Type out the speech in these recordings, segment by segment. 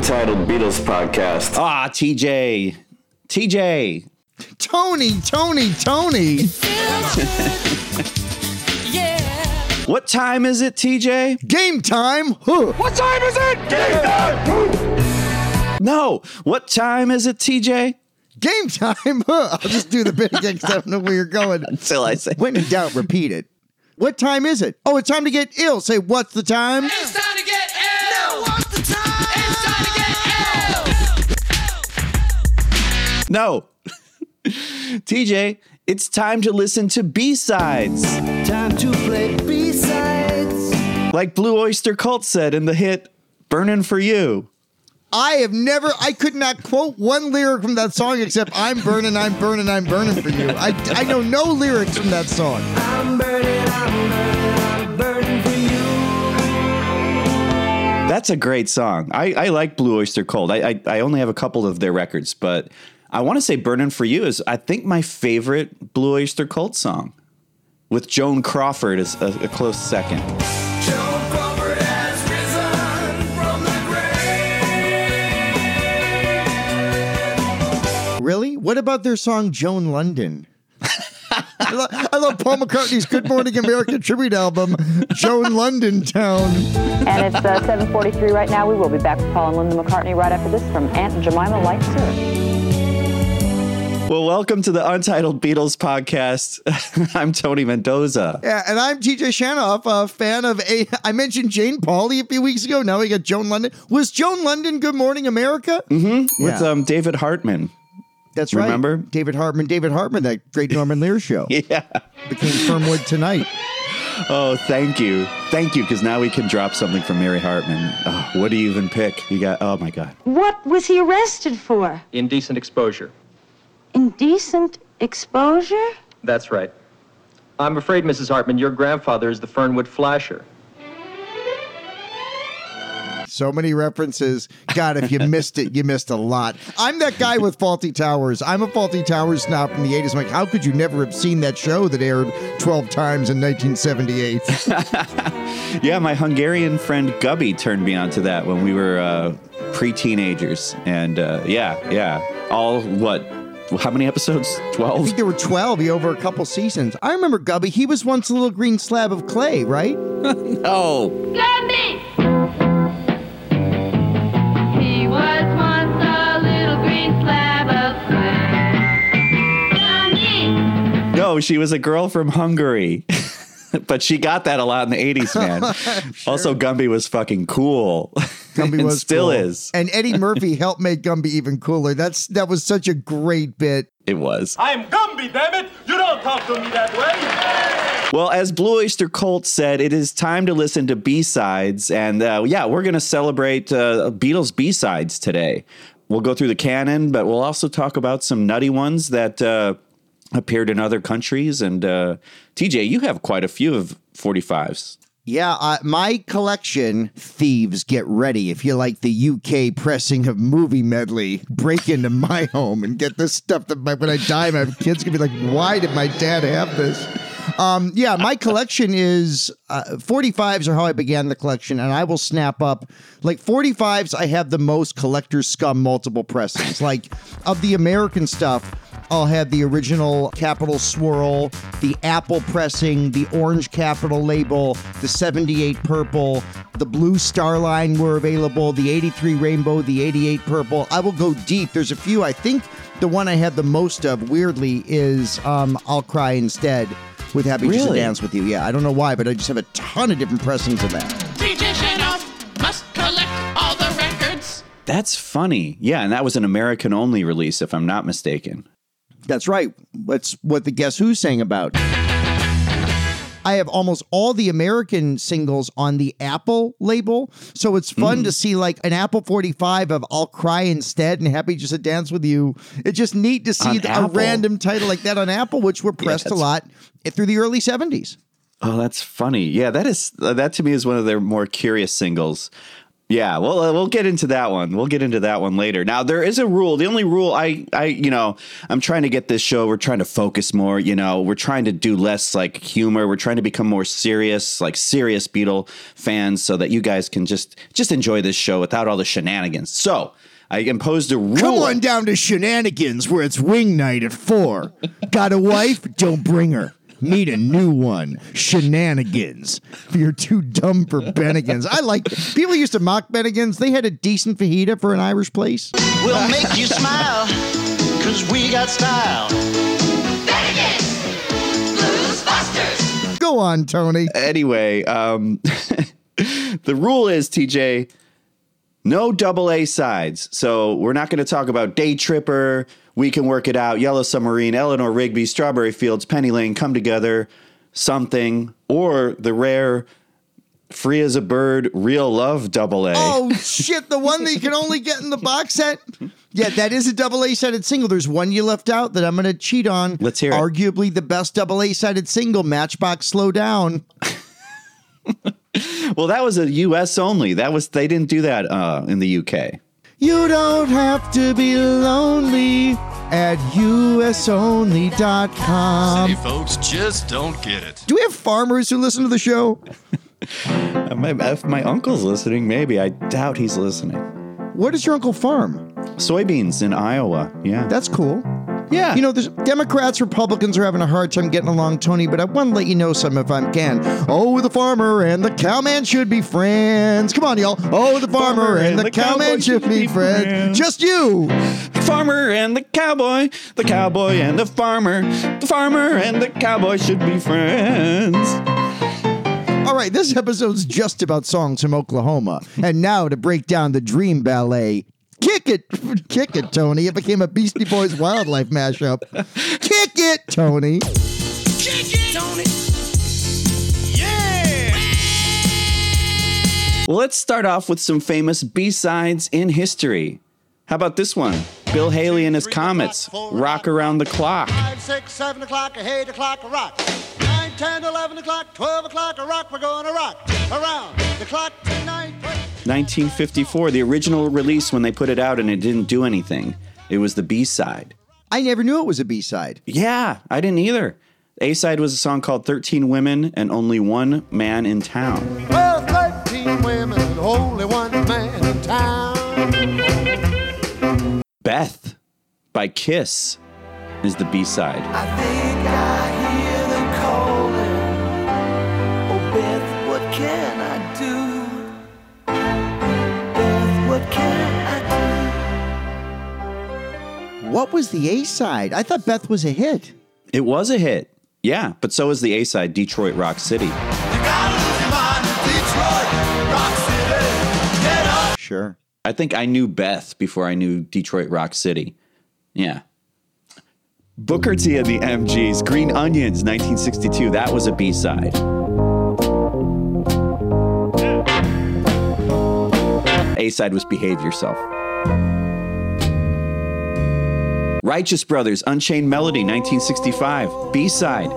Untitled Beatles podcast. Ah, TJ. TJ. Tony, Tony, Tony. What time is it, TJ? Game time. Huh. What time is it? Game time! No. What time is it, TJ? Game time. Huh. I'll just do the bit again because I don't know where you're going. Until I say. When in doubt, repeat it. What time is it? Oh, it's time to get ill. Say, what's the time? It's time No. TJ, it's time to listen to B-sides. Time to play B-sides. Like Blue Oyster Cult said in the hit Burnin' For You. I have never, I could not quote one lyric from that song except I'm burning, I'm burning, I'm burning for you. I, I know no lyrics from that song. I'm burning, I'm burning, I'm burning for you. That's a great song. I, I like Blue Oyster Cult. I, I, I only have a couple of their records, but I want to say Burning For You is, I think, my favorite Blue Oyster Cult song. With Joan Crawford as a, a close second. Joan Crawford has risen from the grave. Really? What about their song Joan London? I, lo- I love Paul McCartney's Good Morning America tribute album, Joan London Town. And it's uh, 7:43 right now. We will be back with Paul and Linda McCartney right after this from Aunt Jemima Light Syrup. Well, welcome to the Untitled Beatles podcast. I'm Tony Mendoza. Yeah, and I'm TJ Shanoff, a fan of a. I mentioned Jane Pauley a few weeks ago. Now we got Joan London. Was Joan London Good Morning America? Mm-hmm. With um, David Hartman. That's right. remember? David Hartman. David Hartman, that great Norman Lear show. Yeah. Became Fernwood tonight. Oh, thank you. Thank you, because now we can drop something from Mary Hartman. Oh, what do you even pick? You got, oh my God. What was he arrested for? Indecent exposure. Indecent exposure? That's right. I'm afraid, Mrs. Hartman, your grandfather is the Fernwood Flasher. So many references. God, if you missed it, you missed a lot. I'm that guy with Fawlty Towers. I'm a Fawlty Towers snob from the 80s. I'm like, how could you never have seen that show that aired 12 times in 1978? Yeah, my Hungarian friend Gubby turned me on to that when we were uh, pre teenagers. And uh, yeah, yeah. All what? How many episodes? I 12? think there were 12 over a couple seasons. I remember Gubby. He was once a little green slab of clay, right? Oh, Gumby! He was once a little green slab of clay. Gumby! no, she was a girl from Hungary. but she got that a lot in the 80s, man. Also, Gumby was fucking cool. Gumby and was still cool. is. And Eddie Murphy helped make Gumby even cooler. That's that was such a great bit. It was. I'm Gumby, damn it! You don't talk to me that way! Well, as Blue Oyster Cult said, it is time to listen to B sides. And uh, yeah, we're going to celebrate uh, Beatles B sides today. We'll go through the canon, but we'll also talk about some nutty ones that uh, appeared in other countries. And uh, TJ, you have quite a few of 45s. Yeah, uh, my collection, thieves, get ready. If you like the UK pressing of movie medley, break into my home and get this stuff that my, when I die, my kids can be like, why did my dad have this? Um, yeah, my collection is uh, 45s are how I began the collection, and I will snap up like 45s. I have the most collector's scum multiple pressings. like of the American stuff, I'll have the original Capitol Swirl, the Apple pressing, the orange Capitol label, the 78 purple, the blue Starline were available, the 83 rainbow, the 88 purple. I will go deep. There's a few. I think the one I have the most of, weirdly, is um, I'll Cry Instead with Happy Just to Really? Dance with You. Yeah, I don't know why, but I just have a ton of different pressings of that. Must collect all the records. That's funny. Yeah, and that was an American only release, if I'm not mistaken. That's right. That's what the Guess Who's saying about. I have almost all the American singles on the Apple label. So it's fun Hmm. to see like an Apple 45 of I'll Cry Instead and Happy Just to Dance with You. It's just neat to see On a random title like that on Apple, which were pressed a lot through the early 70s. Oh, that's funny. Yeah, that is that to me is one of their more curious singles. Yeah, well, uh, we'll get into that one. We'll get into that one later. Now, there is a rule. The only rule I, I, you know, I'm trying to get this show. We're trying to focus more. You know, we're trying to do less like humor. We're trying to become more serious, like serious Beatle fans, so that you guys can just just enjoy this show without all the shenanigans. So. I imposed a rule. Come on down to shenanigans where it's wing night at four. Got a wife? Don't bring her. Meet a new one. Shenanigans. You're too dumb for Bennigan's. I like people used to mock Bennigan's. They had a decent fajita for an Irish place. We'll make you smile, cause we got style. Blues Busters. Go on, Tony. anyway, um, the rule is TJ, no double A sides. So we're not going to talk about Day Tripper, We Can Work It Out, Yellow Submarine, Eleanor Rigby, Strawberry Fields, Penny Lane, Come Together, Something, or the rare Free as a Bird, Real Love double A. Oh shit, the one that you can only get in the box set. Yeah, that is a double A sided single. There's one you left out that I'm going to cheat on. Let's hear it. Arguably the best double A sided single, Matchbox Slow Down. Well, that was a US only. That was they didn't do that uh, in the UK. You don't have to be lonely at usonly.com. City folks just don't get it. Do we have farmers who listen to the show? Uh, my- If my uncle's listening, maybe. I doubt he's listening. What does your uncle farm? Soybeans in Iowa. Yeah. That's cool. Yeah. You know, there's Democrats, Republicans are having a hard time getting along, Tony, but I want to let you know something if I can. Oh, the farmer and the cowman should be friends. Come on, y'all. Oh, the farmer, and, the, cowman should be friends. Just you. The farmer and the cowboy, the cowboy and the farmer, the farmer and the cowboy should be friends. All right, this episode's just about songs from Oklahoma. And now to break down the Dream Ballet. Kick it, kick it, Tony. It became a Beastie Boys wildlife mashup. Kick it, Tony. Kick it, Tony. Yeah. Well, let's start off with some famous B-sides in history. How about this one? Bill Haley and his Comets, Rock Around the Clock. Five, six, seven o'clock, eight o'clock, a rock. Nine, ten, eleven o'clock, twelve o'clock, a rock. We're going to rock around the clock tonight. 1954, the original release when they put it out and it didn't do anything. It was the B-side. I never knew it was a B side. Yeah, I didn't either. A side was a song called 13 Women and Only One Man in Town. Well, thirteen women, and only one man in town. Beth by Kiss is the B side. What was the A side? I thought Beth was a hit. It was a hit. Yeah, but so is the A side, Detroit Rock City. Sure. I think I knew Beth before I knew Detroit Rock City. Yeah. Booker T and the MGs, Green Onions, 1962. That was a B side. A side was Behave Yourself. Righteous Brothers, Unchained Melody, 1965. B side.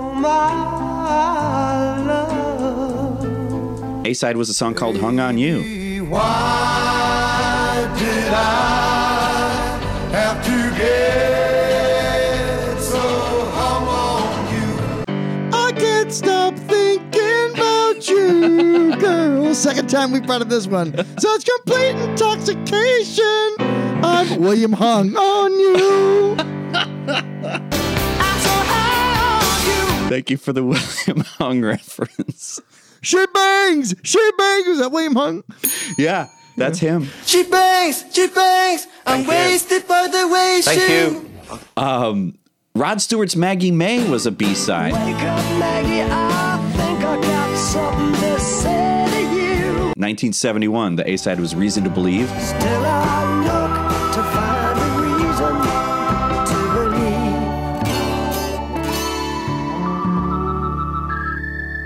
A side was a song called Hung on You. Why did I have to get so hung on you? I can't stop thinking about you, girl. Second time we have brought up this one. So it's complete intoxication. I'm William Hung on you. Thank you for the William Hung reference. She bangs. She bangs. Is that William Hung? Yeah, that's him. She bangs, she bangs. I'm wasted by the way she. Um, Rod Stewart's Maggie May was a B side. Wake up, Maggie. I think I got something to say to you. 1971, the A side was Reason to Believe. Still,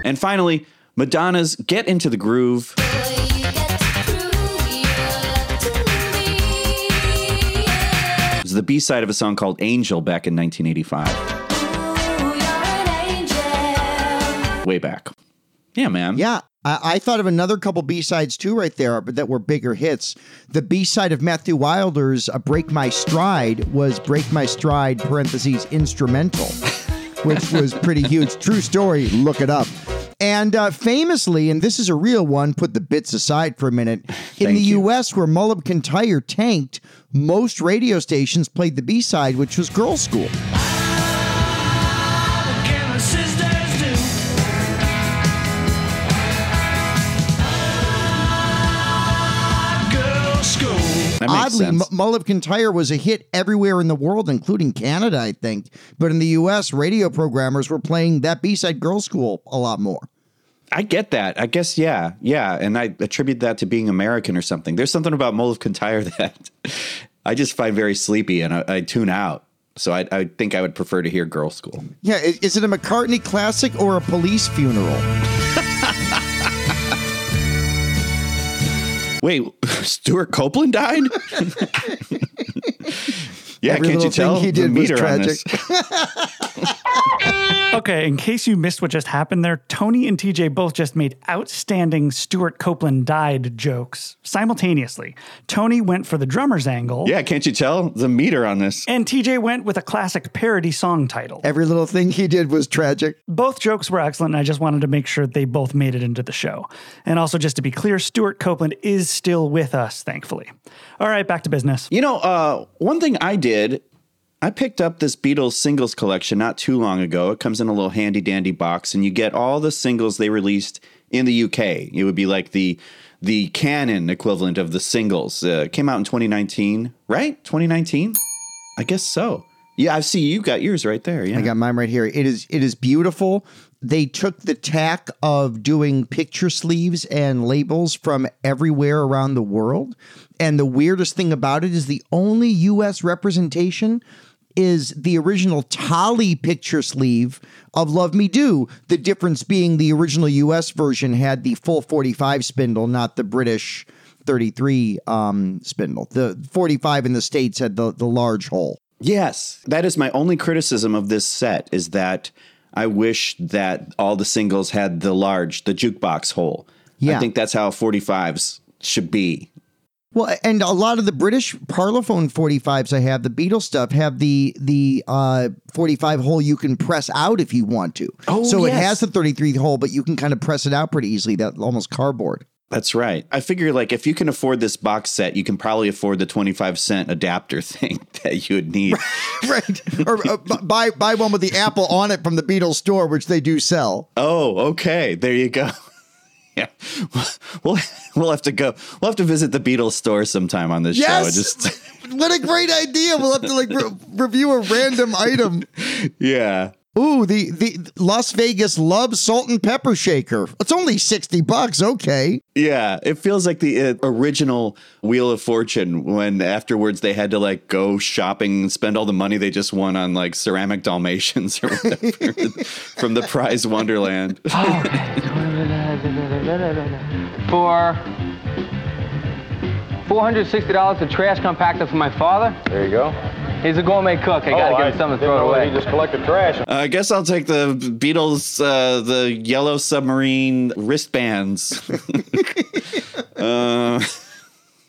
And finally, Madonna's Get Into the Groove. It was the B side of a song called Angel back in 1985. Way back. Yeah, man. Yeah, I, I thought of another couple B sides too, right there, but that were bigger hits. The B side of Matthew Wilder's uh, "Break My Stride" was "Break My Stride" (parentheses instrumental), which was pretty huge. True story. Look it up. And uh, famously, and this is a real one, put the bits aside for a minute. In the U.S., where Mull of Kintyre tanked, most radio stations played the B side, which was Girls' School. Oddly. M- Mull of Kintyre was a hit everywhere in the world, including Canada, I think. But in the U.S., radio programmers were playing that B-side Girls' School a lot more. I get that. I guess yeah, yeah, and I attribute that to being American or something. There's something about Mull of Kintyre that I just find very sleepy, and I, I tune out. So I, I think I would prefer to hear Girl School. Yeah, is it a McCartney classic or a police funeral? Wait, Stewart Copeland died? yeah, Every can't you tell? thing he The did was meter on tragic. Okay, in case you missed what just happened there, Tony and TJ both just made outstanding Stewart Copeland died jokes simultaneously. Tony went for the drummer's angle. Yeah, can't you tell the meter on this? And TJ went with a classic parody song title. Every little thing he did was tragic. Both jokes were excellent, and I just wanted to make sure they both made it into the show. And also, just to be clear, Stewart Copeland is still with us, thankfully. All right, back to business. You know, uh, one thing I did, I picked up this Beatles singles collection not too long ago. It comes in a little handy dandy box, and you get all the singles they released in the UK. It would be like the the canon equivalent of the singles. Uh, came out in 2019, right? 2019? I guess so. Yeah, I see you got yours right there. Yeah. I got mine right here. It is it is beautiful. They took the tack of doing picture sleeves and labels from everywhere around the world. And the weirdest thing about it is the only US representation is the original Tollie picture sleeve of Love Me Do. The difference being the original US version had the full 45 spindle, not the British 33 um, spindle. The 45 in the States had the, the large hole. Yes, that is my only criticism of this set is that I wish that all the singles had the large, the jukebox hole. Yeah. I think that's how 45s should be. Well, and a lot of the British Parlophone 45s I have, the Beatles stuff, have the the uh, 45 hole you can press out if you want to. Oh, so it has the 33 hole, but you can kind of press it out pretty easily. That almost cardboard. That's right. I figure like if you can afford this box set, you can probably afford the 25 cent adapter thing that you would need. right. or uh, bu- buy buy one with the apple on it from the Beatles store, which they do sell. Oh, okay. There you go. Yeah. We'll we'll have to go. We'll have to visit the Beatles store sometime on this Yes! show. Just what a great idea! We'll have to like re- review a random item. yeah. Ooh, the the Las Vegas Love Salt and Pepper Shaker. It's only sixty bucks. Okay. Yeah, it feels like the uh, original Wheel of Fortune when afterwards they had to like go shopping and spend all the money they just won on like ceramic Dalmatians or whatever from the prize Wonderland. For $460 a trash compactor for my father. There you go. He's a gourmet cook. I gotta give him something to throw away. He just collected trash. Uh, I guess I'll take the Beatles, uh, the yellow submarine wristbands. uh,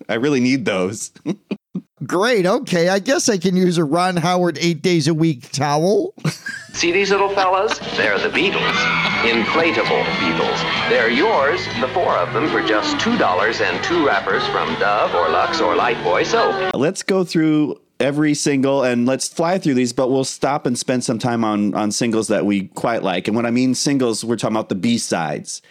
I really need those. Great. Okay. I guess I can use a Ron Howard eight days a week towel. See these little fellas? They're the Beatles. Inflatable Beatles. They're yours, the four of them, for just $2 and two wrappers from Dove or Lux or Lifebuoy soap. Let's go through every single and let's fly through these, but we'll stop and spend some time on on singles that we quite like. And when I mean singles, we're talking about the B sides.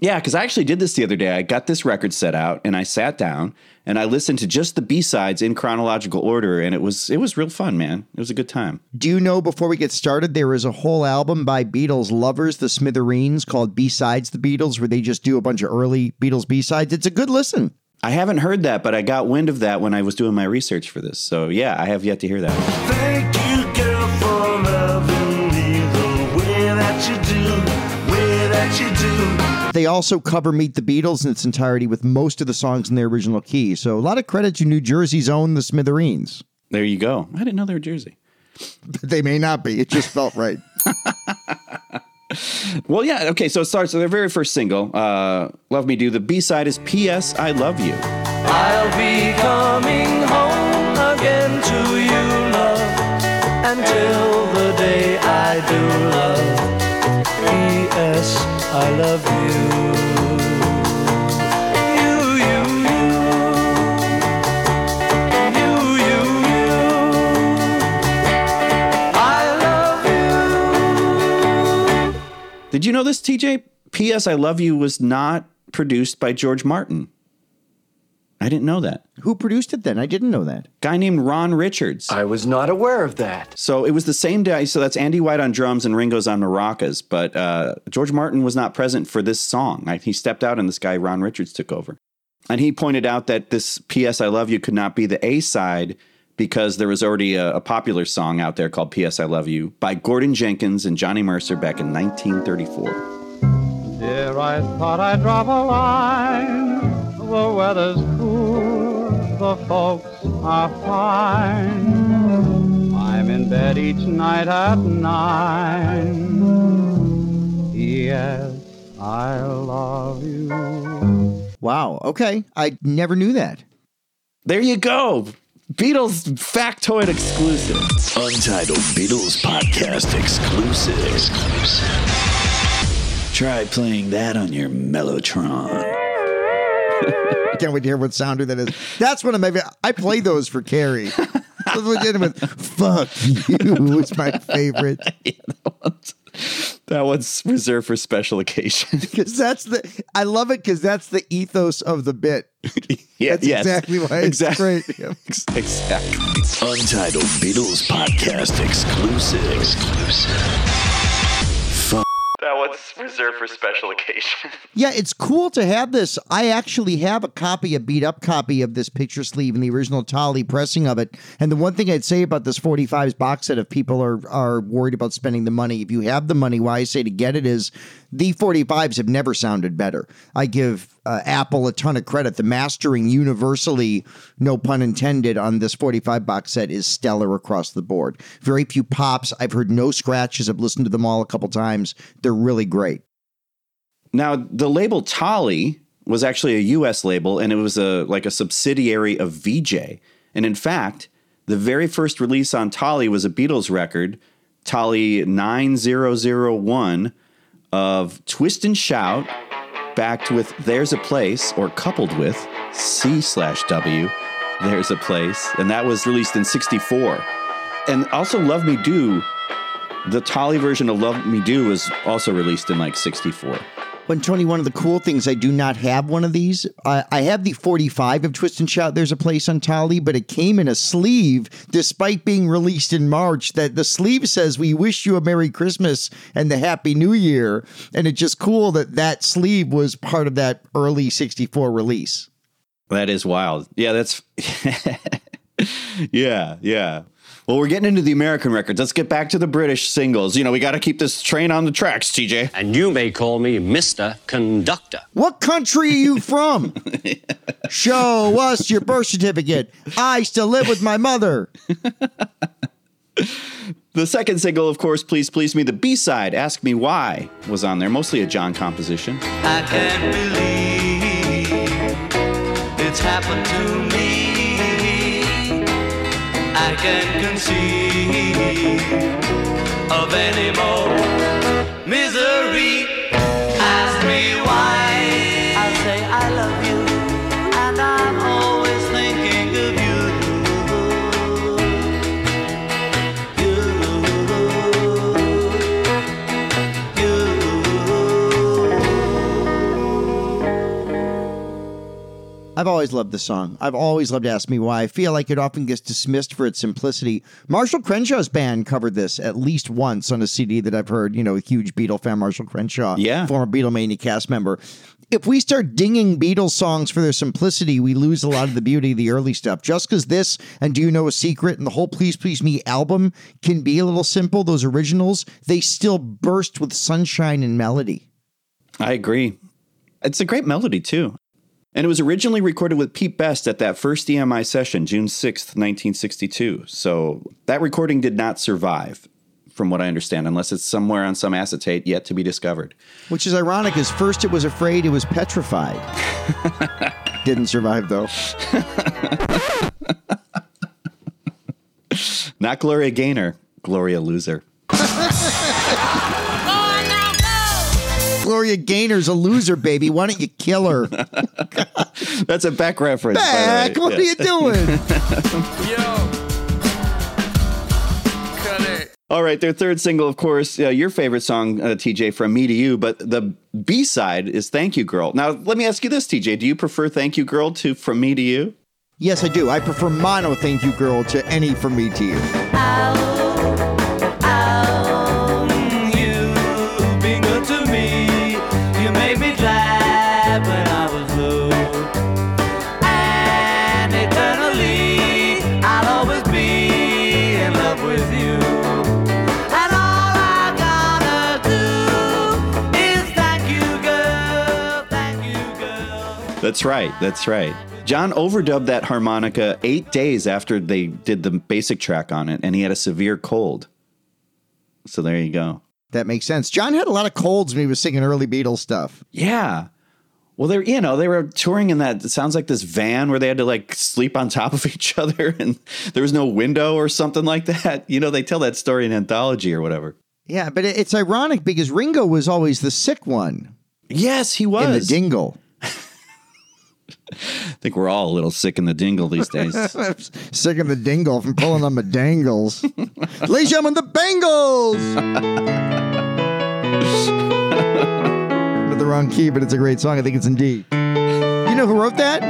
Yeah, because I actually did this the other day. I got this record set out and I sat down and I listened to just the B sides in chronological order, and it was it was real fun, man. It was a good time. Do you know before we get started, there is a whole album by Beatles lovers, the Smithereens, called B Sides the Beatles, where they just do a bunch of early Beatles B sides. It's a good listen. I haven't heard that, but I got wind of that when I was doing my research for this. So yeah, I have yet to hear that. Thank you, girl, for loving me the way that you do, way that you do. They also cover Meet the Beatles in its entirety with most of the songs in their original key. So a lot of credit to New Jersey's own the Smithereens. There you go. I didn't know they were Jersey. They may not be. It just felt right. Well, yeah. Okay, so it starts with their very first single, uh, "Love Me Do." The B side is "P.S. I Love You." I'll be coming home again to you, love, until the day I do love. P.S. I love you. You, Did you know this, TJ? "P.S. I Love You" was not produced by George Martin. I didn't know that. Who produced it then? I didn't know that. Guy named Ron Richards. I was not aware of that. So it was the same day. So that's Andy White on drums and Ringo's on maracas. But uh, George Martin was not present for this song. I, he stepped out, and this guy Ron Richards took over. And he pointed out that this "P.S. I Love You" could not be the A side because there was already a, a popular song out there called "P.S. I Love You" by Gordon Jenkins and Johnny Mercer back in 1934. Dear, I thought I'd drop a line. The weather's cool, the folks are fine. I'm in bed each night at nine. Yes, I love you. Wow. Okay. I never knew that. There you go. Beatles factoid exclusive. Untitled Beatles podcast exclusive. Exclusive. Try playing that on your Mellotron. I can't wait to hear what sounder that is. That's one of my. I play those for Carrie. Legitimate. Fuck you was my favorite. That one's reserved for special occasions. Because that's the. I love it because that's the ethos of the bit. Yeah, That's yes. exactly why it's Exactly. great. Yeah. Exactly. Untitled Beatles podcast exclusive. Exclusive. That one's reserved for special occasions. Yeah, it's cool to have this. I actually have a copy, a beat up copy of this picture sleeve in the original Tollie pressing of it. And the one thing I'd say about this 45s box set, if people are, are worried about spending the money, if you have the money, why I say to get it is the 45s have never sounded better. I give uh, Apple a ton of credit. The mastering universally, no pun intended, on this 45 box set is stellar across the board. Very few pops. I've heard no scratches. I've listened to them all a couple times. They're really great. Now, the label Tollie was actually a US label and it was a like a subsidiary of Vee-Jay. And in fact, the very first release on Tollie was a Beatles record, Tollie 9001 of Twist and Shout, backed with There's a Place, or coupled with C slash W, There's a Place. And that was released in 64. And also Love Me Do, the Tollie version of Love Me Do was also released in like 64. When Tony, one of the cool things, I do not have one of these. I I have the 45 of Twist and Shout. There's a place on Tollie, but it came in a sleeve, despite being released in March. That the sleeve says, "We wish you a Merry Christmas and the Happy New Year," and it's just cool that that sleeve was part of that early '64 release. That is wild. Yeah, that's yeah, yeah. Well, we're getting into the American records. Let's get back to the British singles. You know, we got to keep this train on the tracks, TJ. And you may call me Mr. Conductor. What country are you from? Show us your birth certificate. I still live with my mother. The second single, of course, Please Please Me, the B side, Ask Me Why, was on there, mostly a John composition. I can't believe it's happened to me. I can't conceive of any more I've always loved the song. I've always loved Ask Me Why. I feel like it often gets dismissed for its simplicity. Marshall Crenshaw's band covered this at least once on a CD that I've heard, you know, a huge Beatle fan, Marshall Crenshaw, Yeah. former Beatlemania cast member. If we start dinging Beatles songs for their simplicity, we lose a lot of the beauty of the early stuff. Just because this and Do You Know a Secret and the whole Please Please Me album can be a little simple, those originals, they still burst with sunshine and melody. I agree. It's a great melody, too. And it was originally recorded with Pete Best at that first EMI session, June 6th, 1962. So that recording did not survive. from what I understand, unless it's somewhere on some acetate yet to be discovered. Which is ironic, because first it was afraid it was petrified. Didn't survive though. Not Gloria Gaynor, Gloria Loser. Gloria Gaynor's a loser, baby. Why don't you kill her? That's a back reference. by the Beck, way. what Yeah. are you doing? All right, their third single, of course, uh, your favorite song, uh, TJ, from Me to You, but the B side is Thank You Girl. Now, let me ask you this, TJ. Do you prefer Thank You Girl to From Me to You? yes, I do. I prefer mono thank you girl to any from me to you. You That's right. That's right. John overdubbed that harmonica eight days after they did the basic track on it, and he had a severe cold. So there you go. That makes sense. John had a lot of colds when he was singing early Beatles stuff. Yeah. Well, they're you know they were touring in that. It sounds like this van where they had to like sleep on top of each other, and there was no window or something like that. You know, they tell that story in anthology or whatever. Yeah, but it's ironic because Ringo was always the sick one Yes, he was in the dingle. I think we're all a little sick in the dingle these days. sick in the dingle from pulling on my dangles. Ladies and gentlemen, the Bengals! With the wrong key, but it's a great song. I think it's in D. You know who wrote that?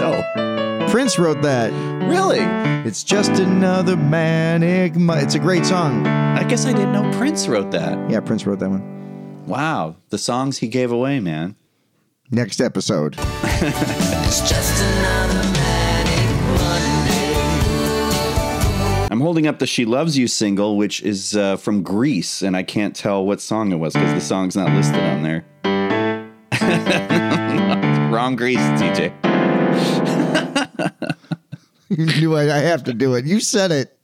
No. Prince wrote that. Really? It's just another manic. Mo- it's a great song. I guess I didn't know Prince wrote that. Yeah, Prince wrote that one. Wow, the songs he gave away, man. Next episode. It's just another manic Monday. I'm holding up the "She Loves You" single, which is uh, from Greece, and I can't tell what song it was because the song's not listed on there. Wrong Greece, TJ. You knew I, I have to do it. You said it.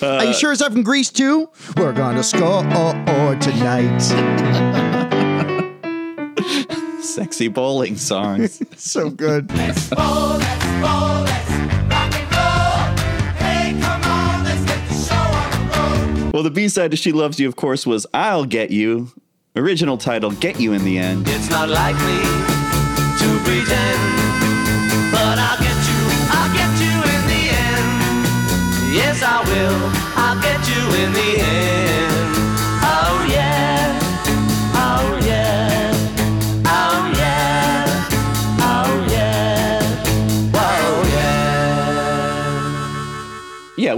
Are you sure it's up from Greece too? We're gonna score tonight. Sexy bowling songs. so good. well, the B-side to "She Loves You," of course, was "I'll Get You." Original title, "Get You in the End." It's not like me to pretend, but I'll get you, I'll get you in the end. Yes, I will,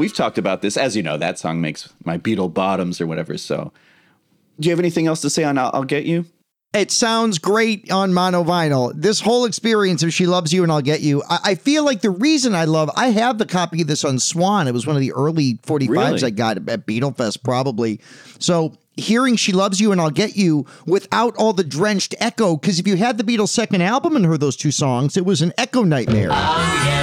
we've talked about this. As you know, that song makes my Beatle bottoms or whatever. So, do you have anything else to say on "I'll, I'll Get You"? It sounds great on mono vinyl. This whole experience of She Loves You and I'll Get You. I, I feel like the reason I love, I have the copy of this on Swan. It was one of the early 45s Really? I got at Beatle Fest, probably. So hearing She Loves You and I'll Get You without all the drenched echo, because if you had the Beatles' second album and heard those two songs, it was an echo nightmare. Oh yeah,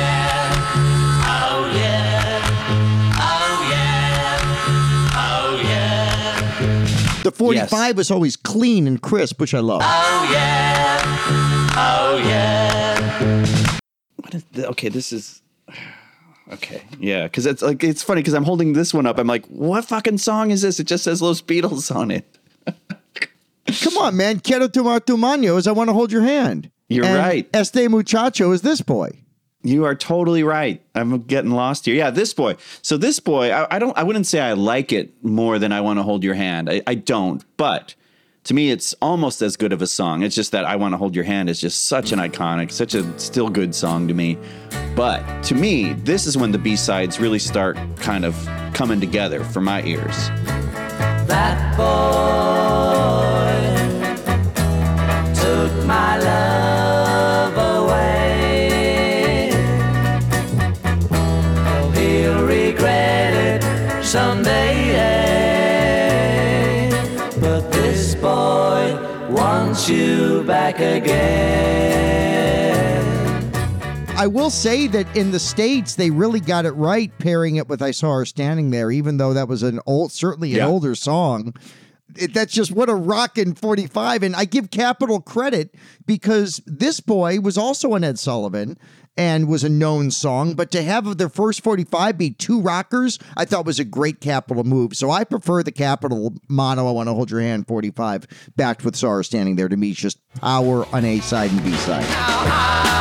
The 45 was always clean and crisp, which I love. Oh yeah, oh yeah. What is the, okay, this is okay. Yeah, because it's like it's funny because I'm holding this one up. I'm like, what fucking song is this? It just says Los Beatles on it. Come on, man. Quiero tomar tu mano is I want to hold your hand. You're And right. Este muchacho is this boy. You are totally right. I'm getting lost here. Yeah, this boy. So this boy, I, I don't. I wouldn't say I like it more than I want to hold your hand. I, I don't. But to me, it's almost as good of a song. It's just that I want to hold your hand is just such an iconic, such a still good song to me. But to me, this is when the B sides really start kind of coming together for my ears. That boy took my love someday. But this boy wants you back again. I will say that in the states they really got it right pairing it with "I Saw Her Standing There," even though that was an old, certainly an Yeah. older song. It, that's just what a rockin' 45. And I give Capitol credit because this boy was also an Ed Sullivan and was a known song. But to have their first 45 be two rockers, I thought was a great Capitol move. So I prefer the Capitol mono, I Want to Hold Your Hand 45, backed with Saw Her Standing There. To me, just power on A side and B side.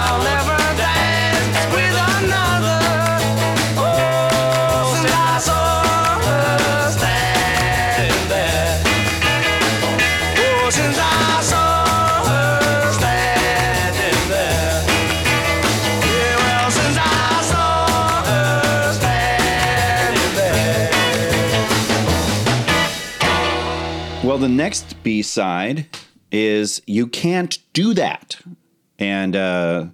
Well, the next B side is You Can't Do That. And uh,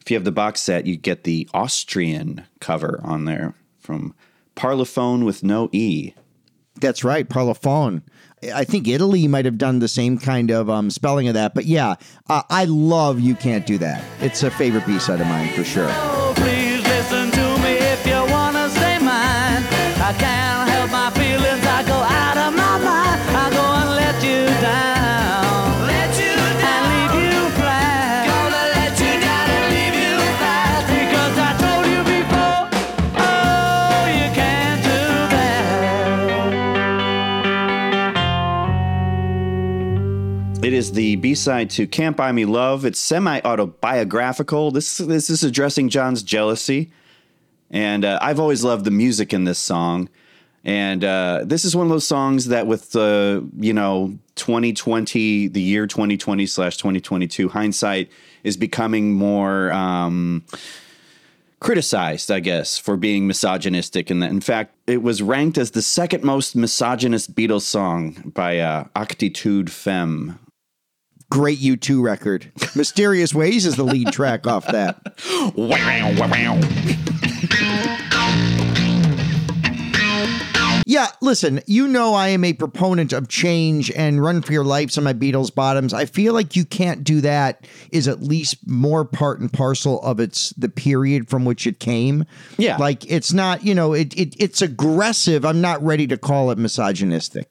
if you have the box set, you get the Austrian cover on there from Parlophone with no E. That's right, Parlophone. I think Italy might have done the same kind of um, spelling of that. But yeah, uh, I love You Can't Do That. It's a favorite B side of mine for sure. The B side to Can't Buy Me Love. It's semi autobiographical. This, this is addressing John's jealousy. And uh, I've always loved the music in this song. And uh, this is one of those songs that, with the, you know, 2020, the year 2020 slash 2022, hindsight is becoming more um, criticized, I guess, for being misogynistic. And in fact, it was ranked as the second most misogynist Beatles song by uh, Actitude Femme. Great U2 record. Mysterious Ways is the lead track off that. Yeah, listen, you know I am a proponent of change and run for your life on my Beatles bottoms. I feel like you can't do that is at least more part and parcel of its the period from which it came. Yeah. Like it's not, you know, it, it it's aggressive. I'm not ready to call it misogynistic.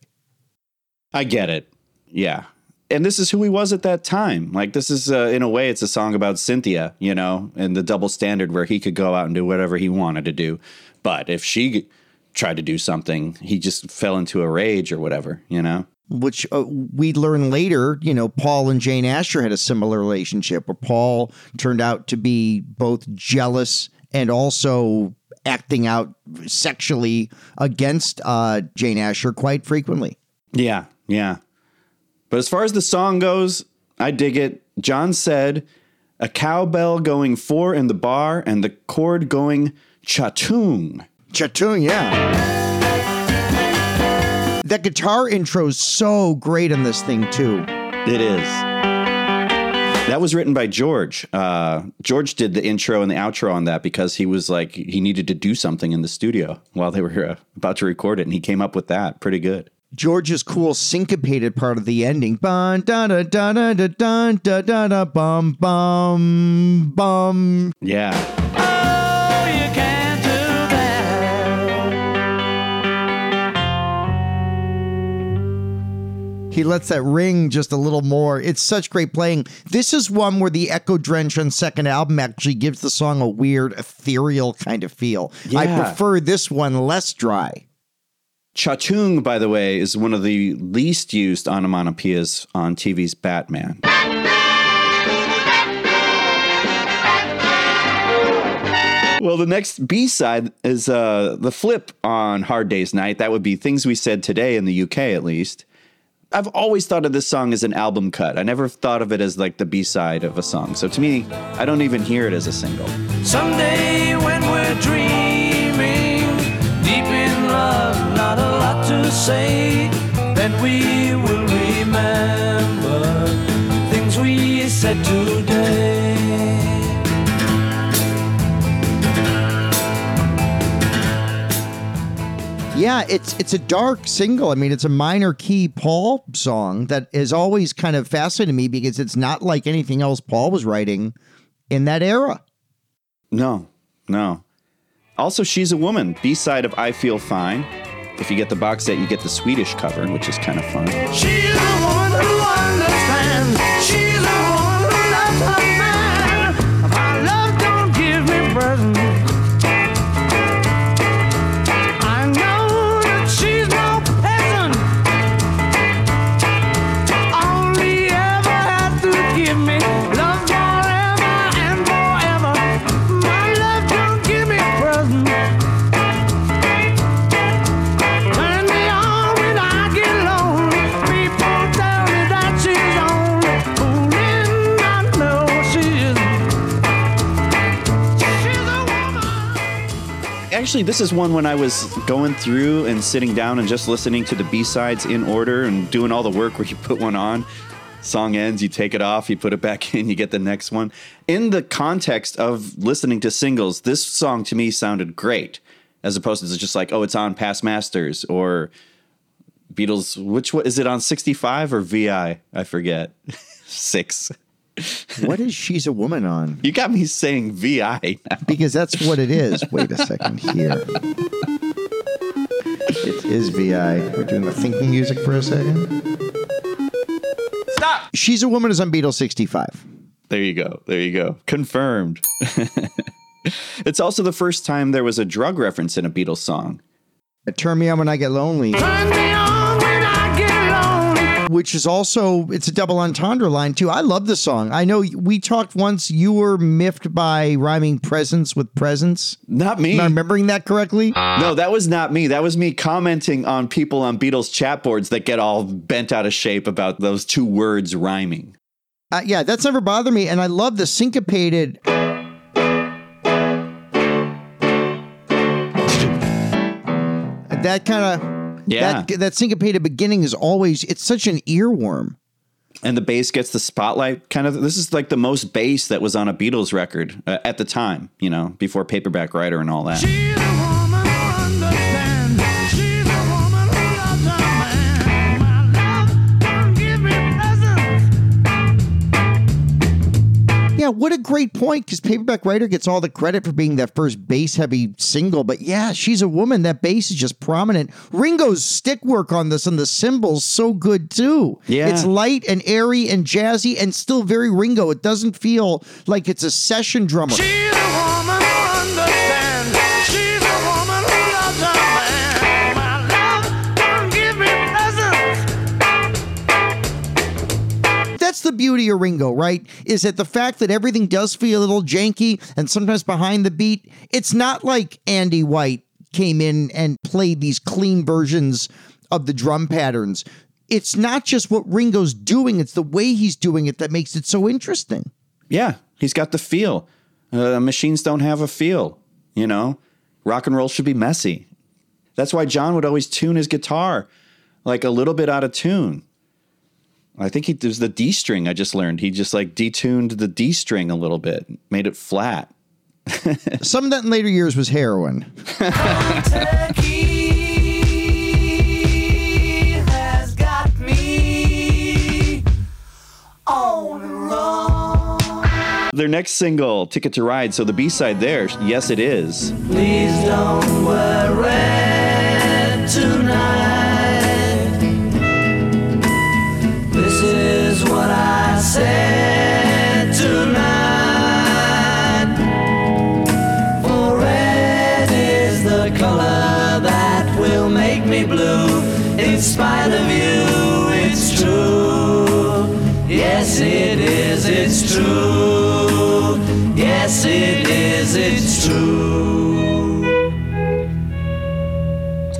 I get it. Yeah. And this is who he was at that time. Like, this is, uh, in a way, it's a song about Cynthia, you know, and the double standard where he could go out and do whatever he wanted to do. But if she tried to do something, he just fell into a rage or whatever, you know? which uh, we learn later, you know, Paul and Jane Asher had a similar relationship where Paul turned out to be both jealous and also acting out sexually against uh, Jane Asher quite frequently. Yeah, yeah. But as far as the song goes, I dig it. John said, a cowbell going four in the bar and the chord going chatung. Chatung, yeah. That guitar intro is so great on this thing, too. It is. That was written by George. Uh, George did the intro and the outro on that because he was like, he needed to do something in the studio while they were uh, about to record it. And he came up with that pretty good. George's cool syncopated part of the ending. Bun, da, da, da, da, da, dun, da, da, da, bum, bum, bum. Yeah. Oh, you can't do that. He lets that ring just a little more. It's such great playing. This is one where the Echo Drench on second album actually gives the song a weird, ethereal kind of feel. Yeah. I prefer this one less dry. Chatung, by the way, is one of the least used onomatopoeias on TV's Batman. Well, the next B side is uh, the flip on Hard Day's Night. That would be things we said today in the UK, at least. I've always thought of this song as an album cut. I never thought of it as like the B side of a song. So to me, I don't even hear it as a single. Someday when we're dreaming, deep in love, not a lot to say, then we will remember things we said today. Yeah, it's it's a dark single. I mean, it's a minor key Paul song that has always kind of fascinated me because it's not like anything else Paul was writing in that era. No, no. Also, She's a Woman, B side of I Feel Fine. If you get the box set, you get the Swedish cover, which is kind of fun. Actually, this is one when I was going through and sitting down and just listening to the B sides in order and doing all the work where you put one on. Song ends, you take it off, you put it back in, you get the next one. In the context of listening to singles, this song to me sounded great, as opposed to just like, oh, it's on Past Masters or Beatles. Which one is it on 65 or VI? I forget. Six. What is She's a Woman on? You got me saying VI now. Because that's what it is. Wait a second here. It is VI. We're doing the thinking music for a second. Stop. She's a Woman is on Beatles 65. There you go. There you go. Confirmed. it's also the first time there was a drug reference in a Beatles song. Turn me on when I get lonely. Turn me on Which is also it's a double entendre line too. I love the song. I know we talked once. You were miffed by rhyming presence with presence. Not me. Am I remembering that correctly? No, that was not me. That was me commenting on people on Beatles chat boards that get all bent out of shape about those two words rhyming. Uh, yeah, that's never bothered me, and I love the syncopated. That kind of Yeah. that, that syncopated beginning is always it's such an earworm. And the bass gets the spotlight. Kind of, this is like the most bass that was on a Beatles record uh, at the time, you know, before Paperback Writer and all that. Yeah, what a great point because Paperback Writer gets all the credit for being that first bass heavy single. But yeah, she's a woman. That bass is just prominent. Ringo's stick work on this and the cymbals so good too. Yeah. It's light and airy and jazzy and still very Ringo. It doesn't feel like it's a session drummer. She's a woman beauty of Ringo, right? Is that the fact that everything does feel a little janky and sometimes behind the beat. It's not like Andy White came in and played these clean versions of the drum patterns. It's not just what Ringo's doing, it's the way he's doing it that makes it so interesting. Yeah, he's got the feel. Uh, machines don't have a feel, you know? Rock and roll should be messy. That's why John would always tune his guitar like a little bit out of tune. I think he there's the D string I just learned. He just like detuned the D string a little bit, made it flat. Some of that in later years was heroin. has got me on the run. Their next single, Ticket to Ride, so the B side there, yes it is. Please don't worry said tonight. For red is the color that will make me blue. In spite of you, it's true. Yes, it is, it's true. Yes, it is, it's true.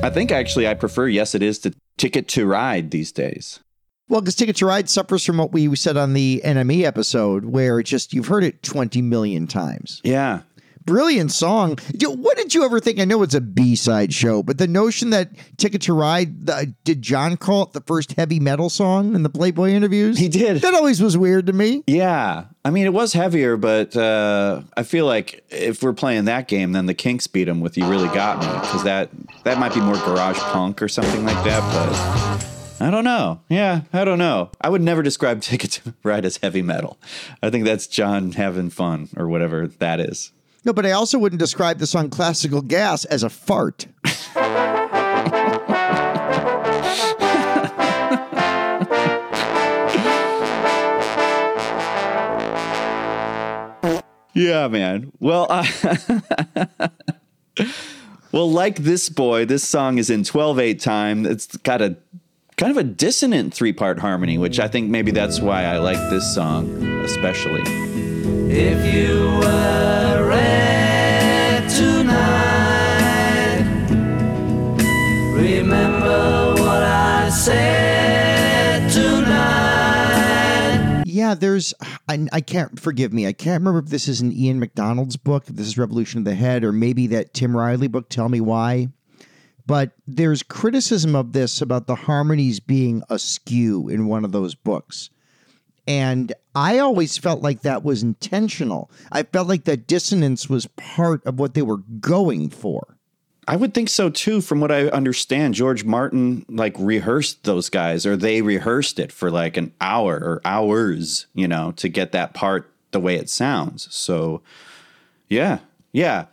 I think actually I prefer yes it is to Ticket to Ride these days. Well, because Ticket to Ride suffers from what we said on the NME episode, where it just you've heard it 20 million times. Yeah. Brilliant song. What did you ever think? I know it's a B side show, but the notion that Ticket to Ride, the, did John call it the first heavy metal song in the Playboy interviews? He did. That always was weird to me. Yeah. I mean, it was heavier, but uh, I feel like if we're playing that game, then the Kinks beat them with "You Really Got Me" because that that might be more garage punk or something like that. But I don't know. Yeah, I don't know. I would never describe Ticket to Ride as heavy metal. I think that's John having fun or whatever that is. No, but I also wouldn't describe the song Classical Gas as a fart. Yeah, man. Well, uh, well, like this boy, this song is in 12-8 time. It's got a kind of a dissonant three-part harmony, which I think maybe that's why I like this song especially. If you were red tonight, remember what I said tonight. Yeah, there's. I, I can't forgive me. I can't remember if this is an Ian MacDonald's book, if this is Revolution of the Head, or maybe that Tim Riley book. Tell me why. But there's criticism of this about the harmonies being askew in one of those books. And I always felt like that was intentional. I felt like that dissonance was part of what they were going for. I would think so too. From what I understand, George Martin like rehearsed those guys, or they rehearsed it for like an hour or hours, you know, to get that part the way it sounds. So, yeah, yeah,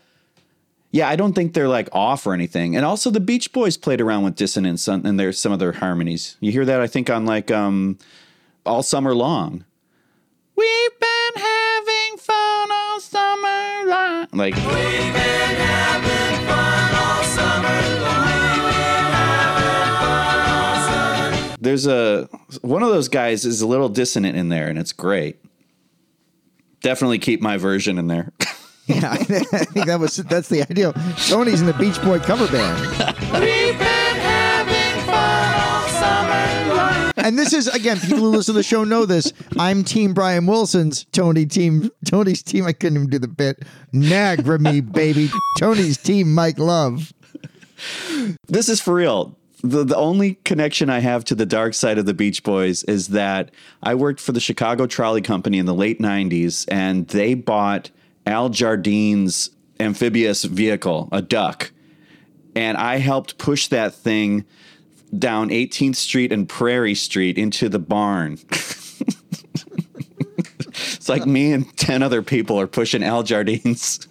yeah. I don't think they're like off or anything. And also, the Beach Boys played around with dissonance on, and there's some of their harmonies. You hear that? I think on like um, all summer long. We've been having fun all summer long. Like We've been having fun all summer long. there's a one of those guys is a little dissonant in there and it's great definitely keep my version in there Yeah, I think that was that's the ideal. Tony's in the Beach Boy cover band. We've been having fun all summer long. And this is again, people who listen to the show know this. I'm Team Brian Wilson's Tony team. Tony's team. I couldn't even do the bit. Nagra me, baby. Tony's team. Mike Love. this is for real the, the only connection I have to the dark side of the Beach Boys is that I worked for the Chicago Trolley Company in the late 90s and they bought Al Jardine's amphibious vehicle, a duck. And I helped push that thing down 18th Street and Prairie Street into the barn. it's like me and 10 other people are pushing Al Jardine's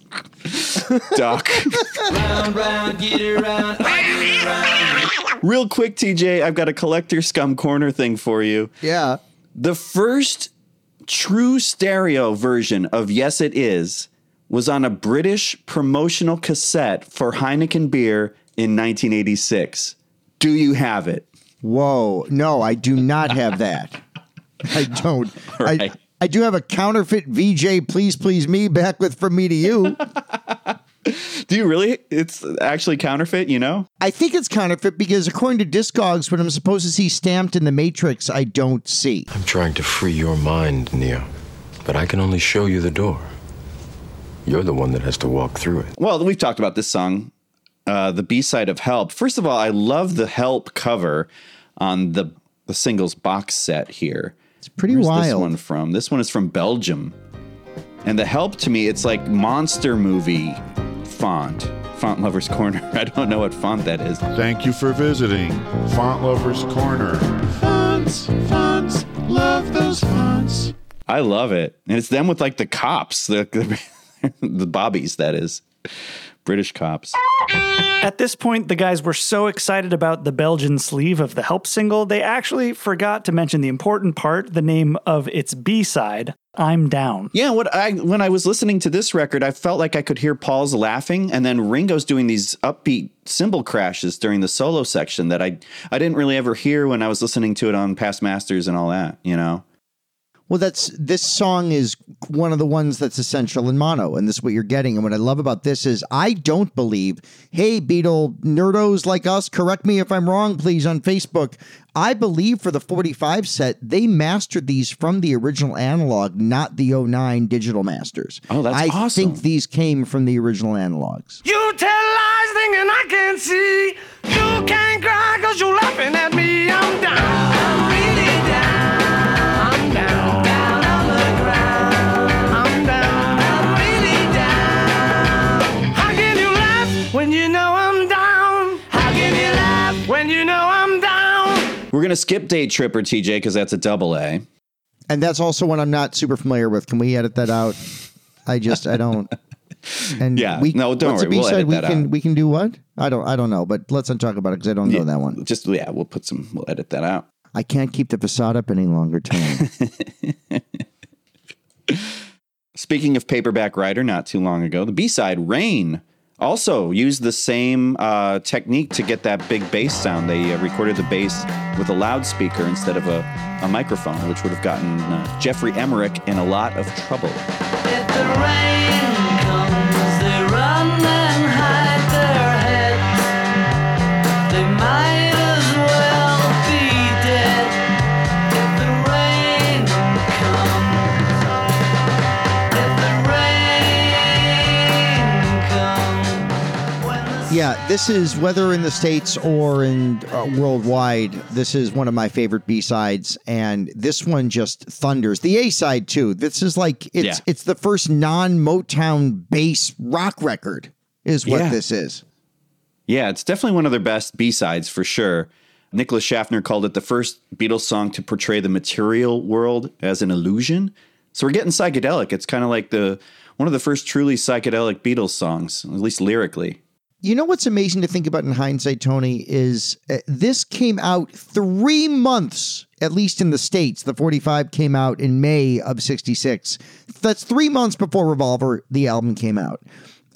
duck. Round, round, get around, get around. Real quick, TJ, I've got a collector scum corner thing for you. Yeah. The first true stereo version of Yes It Is was on a British promotional cassette for Heineken beer in 1986. Do you have it? Whoa. No, I do not have that. I don't. I, I do have a counterfeit Vee-Jay Please Please Me back with From Me to You. Do you really? It's actually counterfeit, you know? I think it's counterfeit because according to Discogs, what I'm supposed to see stamped in the Matrix, I don't see. I'm trying to free your mind, Neo, but I can only show you the door. You're the one that has to walk through it. Well, we've talked about this song, uh, the B side of Help. First of all, I love the Help cover on the the singles box set here. It's pretty This wild. one from this one is from Belgium, and the Help to me, it's like monster movie font. Font Lovers Corner. I don't know what font that is. Thank you for visiting Font Lovers Corner. Fonts, fonts, love those fonts. I love it, and it's them with like the cops, the the, the bobbies. That is British cops. At this point, the guys were so excited about the Belgian sleeve of the Help single, they actually forgot to mention the important part, the name of its B side, I'm Down. Yeah, what I when I was listening to this record, I felt like I could hear Paul's laughing, and then Ringo's doing these upbeat cymbal crashes during the solo section that I I didn't really ever hear when I was listening to it on Past Masters and all that. You know, Well, that's this song is one of the ones that's essential in mono, and this is what you're getting. And what I love about this is I don't believe, hey, Beatle nerdos like us, correct me if I'm wrong, please, on Facebook. I believe for the 45 set, they mastered these from the original analog, not the 09 digital masters. Oh, that's I awesome. think these came from the original analogs. You tell lies thinking I can't see. You can't cry cause you're laughing at me. We're gonna skip Day Tripper TJ because that's a double A. And that's also one I'm not super familiar with. Can we edit that out? I just, I don't. And Yeah. we, No, don't worry. We'll edit we that can out. we can do what? I don't I don't know, but let's not talk about it because I don't know that one. Just yeah, we'll put some. We'll edit that out. I can't keep the facade up any longer, Tony. Speaking of paperback writer, not too long ago, the B side "Rain" also used the same uh, technique to get that big bass sound. They uh, recorded the bass with a loudspeaker instead of a, a microphone, which would have gotten uh, Jeffrey Emerick in a lot of trouble. Yeah, this is whether in the states or in uh, worldwide. This is one of my favorite B sides, and this one just thunders. The A side too. This is like it's Yeah. it's the first non Motown bass rock record. Is what Yeah. this is. Yeah, it's definitely one of their best B sides for sure. Nicholas Schaffner called it the first Beatles song to portray the material world as an illusion. So we're getting psychedelic. It's kind of like the one of the first truly psychedelic Beatles songs, at least lyrically. You know what's amazing to think about in hindsight, Tony, is uh, this came out three months, at least in the States. The 45 came out in May of 66. That's three months before Revolver, the album came out.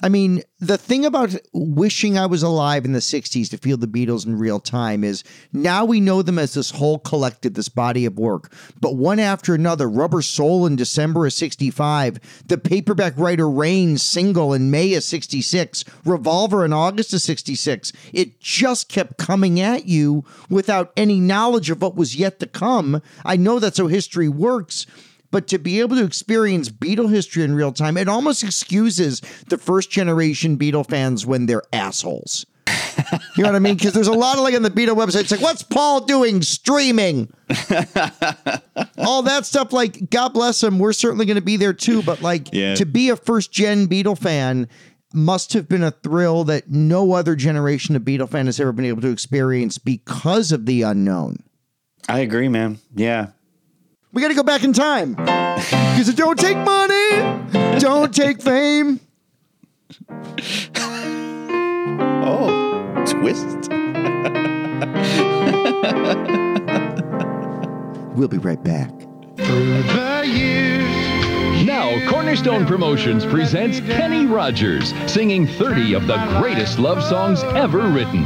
I mean, the thing about wishing I was alive in the 60s to feel the Beatles in real time is now we know them as this whole collective, this body of work. But one after another, Rubber Soul in December of 65, the paperback writer Rain single in May of 66, Revolver in August of 66, it just kept coming at you without any knowledge of what was yet to come. I know that's how history works. But to be able to experience Beatle history in real time, it almost excuses the first generation Beatle fans when they're assholes. You know what I mean? Because there's a lot of like on the Beatle website, it's like, what's Paul doing? Streaming. All that stuff, like, God bless him. We're certainly going to be there too. But like, Yeah. to be a first gen Beatle fan must have been a thrill that no other generation of Beatle fan has ever been able to experience because of the unknown. I agree, man. Yeah. We got to go back in time because it don't take money, don't take fame. Oh, twist. We'll be right back. Now, Cornerstone Promotions presents Kenny Rogers singing 30 of the greatest love songs ever written.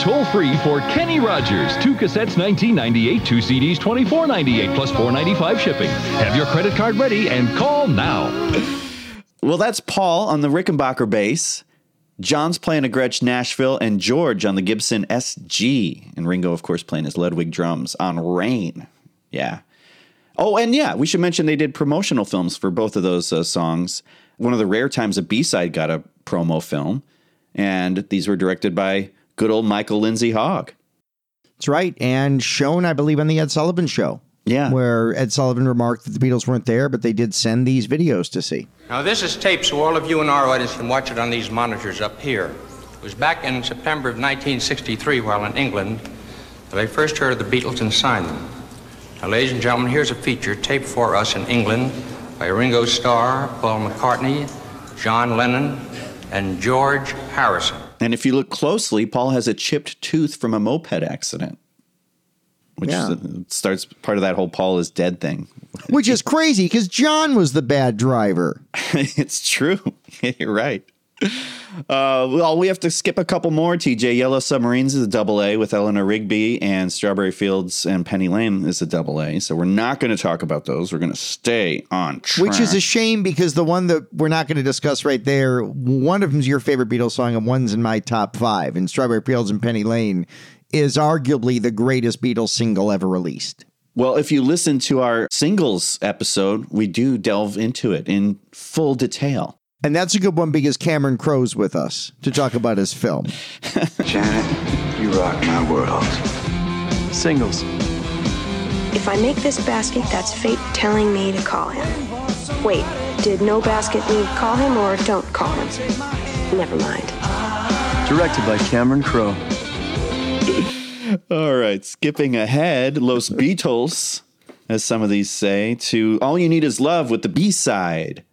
Toll free for Kenny Rogers. Two cassettes, 1998. Two CDs, 24.98 plus 4.95 shipping. Have your credit card ready and call now. Well, that's Paul on the Rickenbacker bass. John's playing a Gretsch Nashville, and George on the Gibson SG. And Ringo, of course, playing his Ludwig drums on Rain. Yeah. Oh, and yeah, we should mention they did promotional films for both of those uh, songs. One of the rare times a B side got a promo film. And these were directed by good old Michael Lindsay Hogg. That's right. And shown, I believe, on the Ed Sullivan show. Yeah. Where Ed Sullivan remarked that the Beatles weren't there, but they did send these videos to see. Now, this is tape so all of you in our audience can watch it on these monitors up here. It was back in September of 1963 while in England that I first heard of the Beatles and signed them. Now, ladies and gentlemen, here's a feature taped for us in England by Ringo Starr, Paul McCartney, John Lennon, and George Harrison. And if you look closely, Paul has a chipped tooth from a moped accident, which Yeah. is, starts part of that whole Paul is dead thing. Which is crazy because John was the bad driver. it's true. You're right. Uh, well, we have to skip a couple more. TJ Yellow Submarines is a double A with Eleanor Rigby, and Strawberry Fields and Penny Lane is a double A. So we're not going to talk about those. We're going to stay on track. Which is a shame because the one that we're not going to discuss right there, one of them's your favorite Beatles song and one's in my top five. And Strawberry Fields and Penny Lane is arguably the greatest Beatles single ever released. Well, if you listen to our singles episode, we do delve into it in full detail. And that's a good one because Cameron Crowe's with us to talk about his film. Janet, you rock my world. Singles. If I make this basket, that's fate telling me to call him. Wait, did no basket mean call him or don't call him? Never mind. Directed by Cameron Crowe. All right, skipping ahead, Los Beatles, as some of these say, to All You Need Is Love with the B side.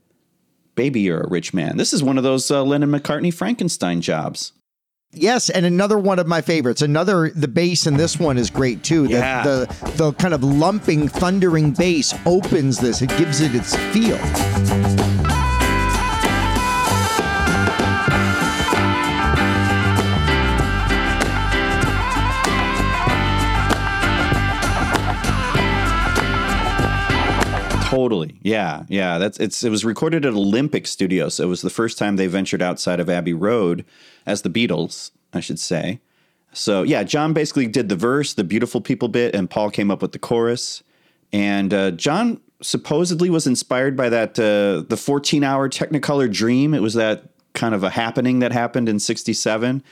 Baby, You're a Rich Man. This is one of those uh, Lennon McCartney Frankenstein jobs. Yes, and another one of my favorites. Another the bass in this one is great too. The, Yeah. the the kind of lumping, thundering bass opens this. It gives it its feel. Totally. Yeah. Yeah. That's it's it was recorded at Olympic Studios. So it was the first time they ventured outside of Abbey Road as the Beatles, I should say. So yeah, John basically did the verse, the beautiful people bit, and Paul came up with the chorus. And uh, John supposedly was inspired by that uh, the 14 hour Technicolor Dream. It was that kind of a happening that happened in '67.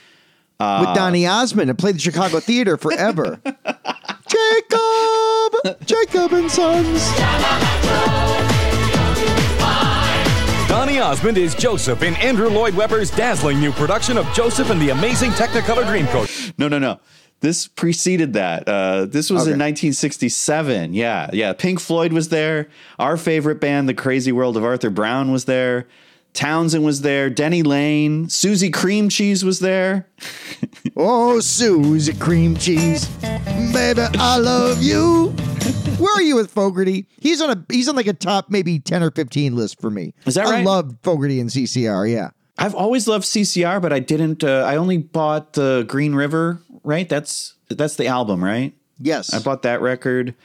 Uh, With Donny Osmond, and played the Chicago Theater forever. Jacob, Jacob and Sons. Donny Osmond is Joseph in Andrew Lloyd Webber's dazzling new production of Joseph and the Amazing Technicolor Dreamcoat. No, no, no. This preceded that. Uh, this was in 1967. Yeah, yeah. Pink Floyd was there. Our favorite band, The Crazy World of Arthur Brown, was there. Townshend was there. Denny Laine. Susie Cream Cheese was there. Oh, Susie Cream Cheese, baby, I love you. Where are you with Fogerty? He's on a he's on like a top maybe ten or fifteen list for me. Is that I right? love Fogerty and CCR. Yeah. I've always loved CCR, but I didn't. Uh, I only bought the Green River. Right? That's that's the album, right? Yes. I bought that record,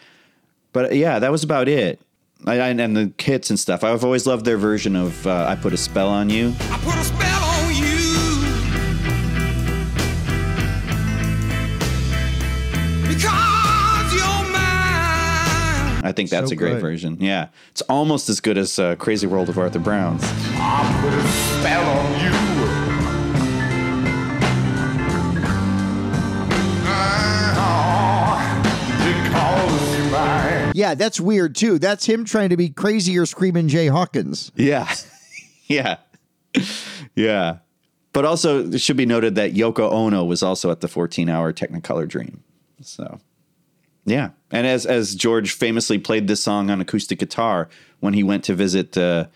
but yeah, that was about it. I, I, and the hits and stuff. I've always loved their version of uh, "I Put a Spell on You." I Put a spell on you. Because you're mine. I think that's So a great good. version. Yeah, it's almost as good as uh, "Crazy World of Arthur Brown's." I put a spell on you. Yeah, that's weird too. That's him trying to be crazier screaming Jay Hawkins. Yeah, yeah, yeah. But also, it should be noted that Yoko Ono was also at the 14-hour Technicolor Dream. So, yeah, and as as George famously played this song on acoustic guitar when he went to visit uh,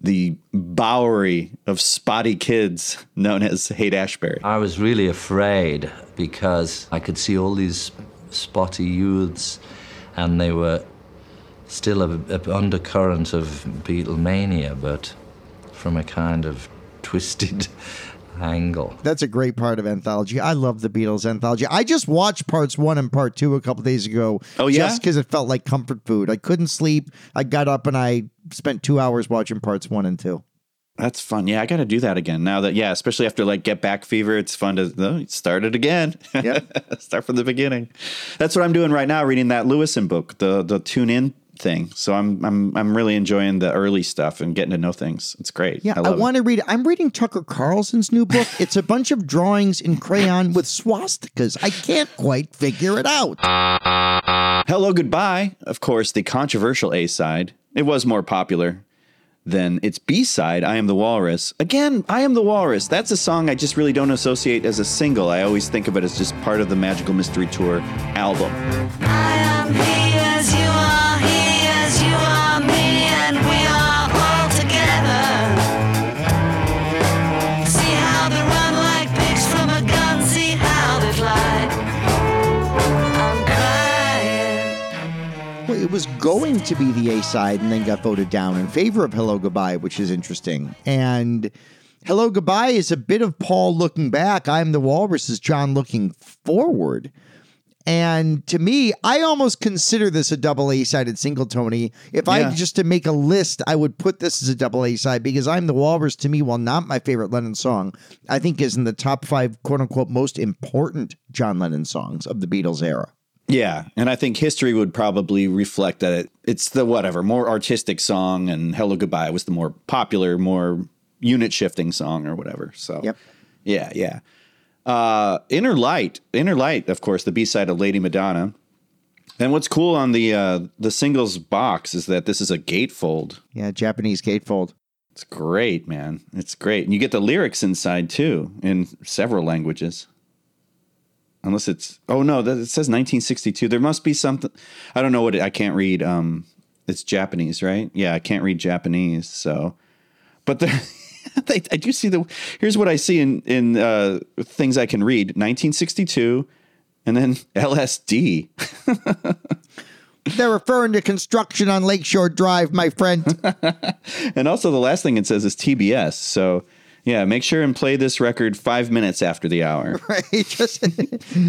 the Bowery of spotty kids known as Haight Ashbury. I was really afraid because I could see all these spotty youths and they were still a, a undercurrent of Beatlemania, but from a kind of twisted angle. That's a great part of anthology. I love the Beatles anthology. I just watched parts one and part two a couple days ago. Oh, yeah? just because it felt like comfort food. I couldn't sleep. I got up and I spent two hours watching parts one and two. That's fun. Yeah, I got to do that again now that yeah, especially after like Get Back Fever, it's fun to oh, start it again. Yeah, start from the beginning. That's what I'm doing right now, reading that Lewisohn book, the the tune in thing. So I'm I'm I'm really enjoying the early stuff and getting to know things. It's great. Yeah, I, it. want to read. I'm reading Tucker Carlson's new book. It's a bunch of drawings in crayon with swastikas. I can't quite figure it out. Hello Goodbye, of course, the controversial A side. It was more popular than its B side, I Am the Walrus. Again, I Am the Walrus. That's a song I just really don't associate as a single. I always think of it as just part of the Magical Mystery Tour album. Going to be the A side and then got voted down in favor of Hello Goodbye, which is interesting. And Hello Goodbye is a bit of Paul looking back. I'm the Walrus is John looking forward. And to me, I almost consider this a double A sided single, Tony. If I just to make a list, I would put this as a double A side because I'm the Walrus to me, while not my favorite Lennon song, I think is in the top five quote unquote most important John Lennon songs of the Beatles era. Yeah, and I think history would probably reflect that it, it's the whatever more artistic song, and "Hello Goodbye" was the more popular, more unit shifting song or whatever. So, Yep. yeah, yeah. Uh, Inner Light, Inner Light, of course, the B side of Lady Madonna. And what's cool on the uh, the singles box is that this is a gatefold. Yeah, Japanese gatefold. It's great, man. It's great, and you get the lyrics inside too in several languages. Unless it's oh no, that, it says 1962. There must be something. I don't know what it, I can't read. Um, it's Japanese, right? Yeah, I can't read Japanese. So, But they, I do see the. Here's what I see in in uh, things I can read: 1962, and then LSD. They're referring to construction on Lakeshore Drive, my friend. and also, the last thing it says is TBS. So, yeah, make sure and play this record five minutes after the hour. right? Just,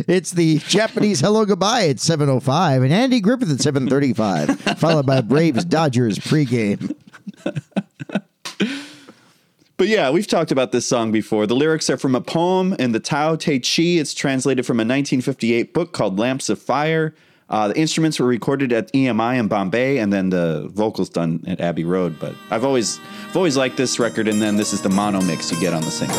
it's the Japanese hello goodbye at 7.05 and Andy Griffith at 7.35, followed by Braves Dodgers pregame. But yeah, we've talked about this song before. The lyrics are from a poem in the Tao Te Ching. It's translated from a 1958 book called Lamps of Fire. Uh, the instruments were recorded at EMI in Bombay, and then the vocals done at Abbey Road. But I've always, I've always liked this record, and then this is the mono mix you get on the single.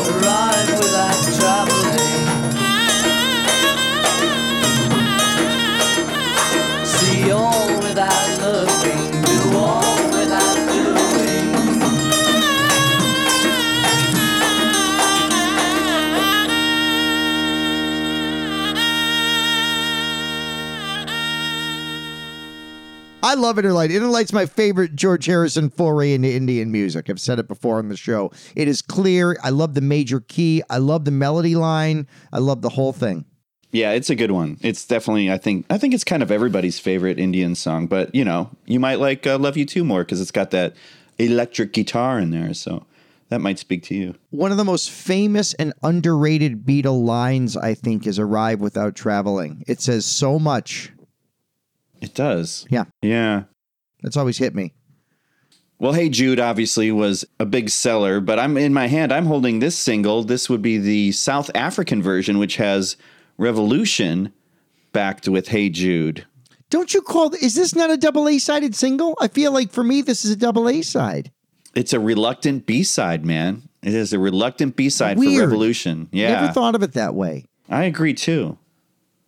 I love Inner Light. Interlight's my favorite George Harrison foray into Indian music. I've said it before on the show. It is clear. I love the major key. I love the melody line. I love the whole thing. Yeah, it's a good one. It's definitely, I think, I think it's kind of everybody's favorite Indian song. But you know, you might like uh, "Love You Too" more because it's got that electric guitar in there. So that might speak to you. One of the most famous and underrated Beatle lines, I think, is "Arrive Without Traveling." It says so much. It does. Yeah. Yeah. That's always hit me. Well, Hey Jude obviously was a big seller, but I'm in my hand, I'm holding this single. This would be the South African version, which has Revolution backed with Hey Jude. Don't you call? Is this not a double A sided single? I feel like for me, this is a double A side. It's a reluctant B side, man. It is a reluctant B side for Revolution. Yeah. Never thought of it that way. I agree too.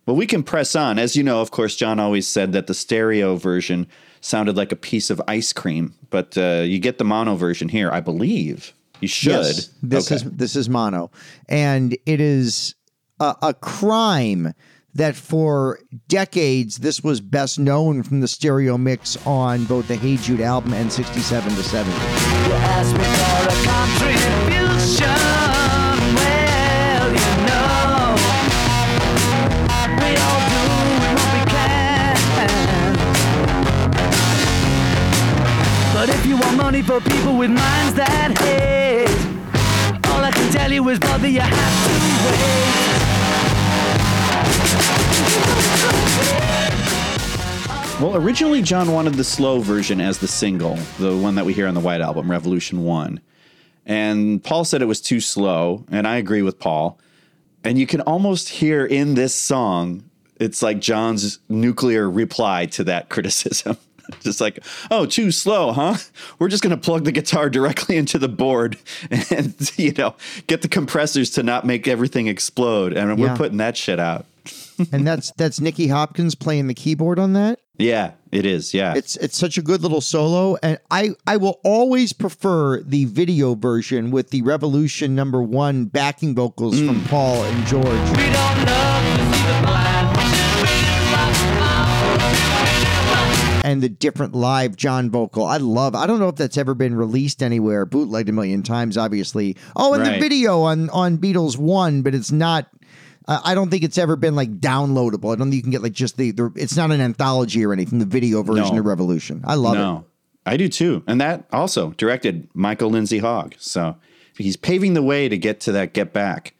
But we can press on. As you know, of course, John always said that the stereo version sounded like a piece of ice cream, but uh, you get the mono version here, I believe. You should. Yes, this Okay. is this is mono, and it is a, a crime that for decades this was best known from the stereo mix on both the Hey Jude album and 67 to 70. For people with minds that hate, all I can tell you is, brother, you have to wait. Well, originally John wanted the slow version as the single, the one that we hear on the White Album, Revolution 1. And Paul said it was too slow, and I agree with Paul. And you can almost hear in this song, it's like John's nuclear reply to that criticism. just like, oh, too slow, huh? We're just going to plug the guitar directly into the board and, you know, get the compressors to not make everything explode. And we're putting that shit out. and that's that's Nicky Hopkins playing the keyboard on that. Yeah, it is. Yeah. It's it's such a good little solo, and I I will always prefer the video version with the Revolution number one backing vocals Mm. from Paul and George. And the different live John vocal. I love. I don't know if that's ever been released anywhere, bootlegged a million times, obviously. Oh, and the video on on Beatles One, but it's not. Uh, I don't think it's ever been like downloadable. I don't think you can get like just the. the it's not an anthology or anything. The video version No. of Revolution. I love no, I do too. And that also directed Michael Lindsay Hogg. So he's paving the way to get to that Get Back.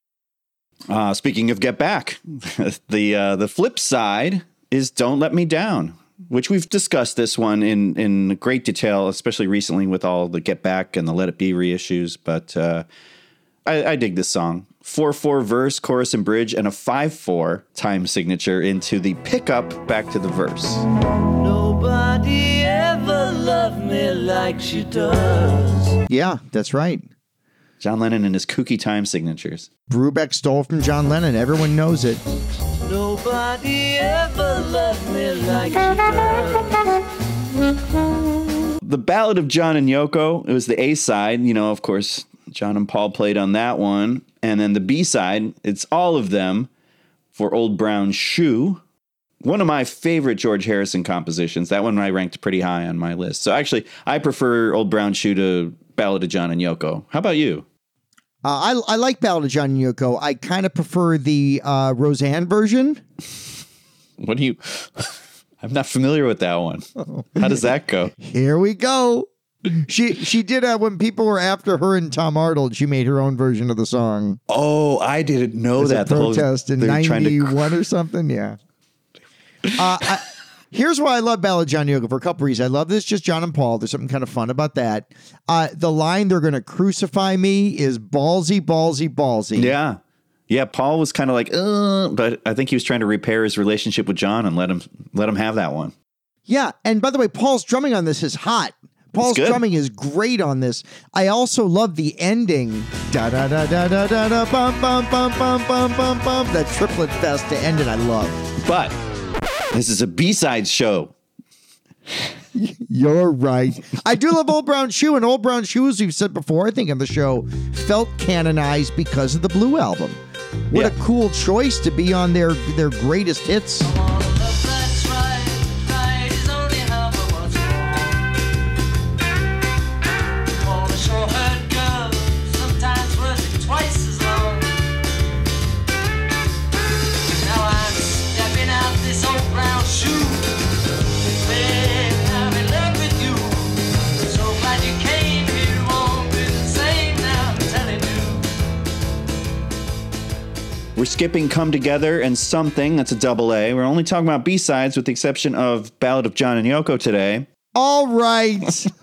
Uh, speaking of Get Back, the uh, the flip side is Don't Let Me Down, which we've discussed this one in in great detail, especially recently with all the Get Back and the Let It Be reissues. But uh, I, I dig this song. 4 4 verse, chorus, and bridge, and a 5 4 time signature into the pickup back to the verse. Nobody ever loved me like she does. Yeah, that's right. John Lennon and his kooky time signatures. Brubeck stole from John Lennon. Everyone knows it. Nobody ever loved me like she does. The Ballad of John and Yoko, it was the A side. You know, of course, John and Paul played on that one. And then the B side, it's all of them for Old Brown Shoe. One of my favorite George Harrison compositions. That one I ranked pretty high on my list. So actually, I prefer Old Brown Shoe to Ballad of John and Yoko. How about you? Uh, I I like Ballad of John and Yoko. I kind of prefer the uh, Roseanne version. What do you? I'm not familiar with that one. How does that go? Here we go. She she did uh, when people were after her and Tom Arnold. She made her own version of the song. Oh, I didn't know As a that. The whole- protest in they're trying to- '91 or something. Yeah. Uh, I, here's why I love Ballad John Yoko for a couple reasons. I love this just John and Paul. There's something kind of fun about that. Uh, the line "They're going to crucify me" is ballsy, ballsy, ballsy. Yeah. Yeah, Paul was kind of like, uh, but I think he was trying to repair his relationship with John and let him let him have that one. Yeah, and by the way, Paul's drumming on this is hot. Paul's drumming is great on this. I also love the ending. Da da da da da da da bum bum bum bum bum bum bum. That triplet fest to end it, I love. But this is a B side show. You're right. I do love Old Brown Shoe, and Old Brown Shoe, as we've said before, I think on the show, felt canonized because of the Blue album. What a cool choice to be on their their greatest hits. Skipping Come Together and Something. That's a double A. We're only talking about B-sides with the exception of Ballad of John and Yoko today. All right.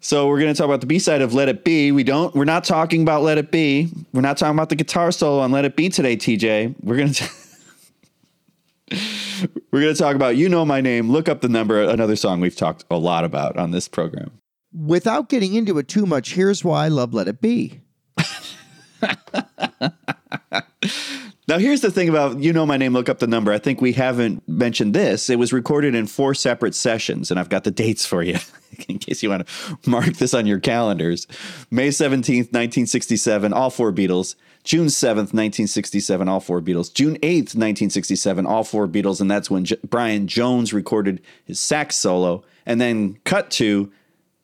So we're going to talk about the B-side of Let It Be. We don't we're not talking about Let It Be. We're not talking about the guitar solo on Let It Be today, TJ. We're going to We're going to talk about You Know My Name, Look Up the Number, another song we've talked a lot about on this program. Without getting into it too much, here's why I love Let It Be. Now, here's the thing about You Know My Name, Look Up the Number. I think we haven't mentioned this. It was recorded in four separate sessions, and I've got the dates for you in case you want to mark this on your calendars. May 17th, 1967, all four Beatles. June 7th, 1967, all four Beatles. June 8th, 1967, all four Beatles, and that's when J- Brian Jones recorded his sax solo. And then cut to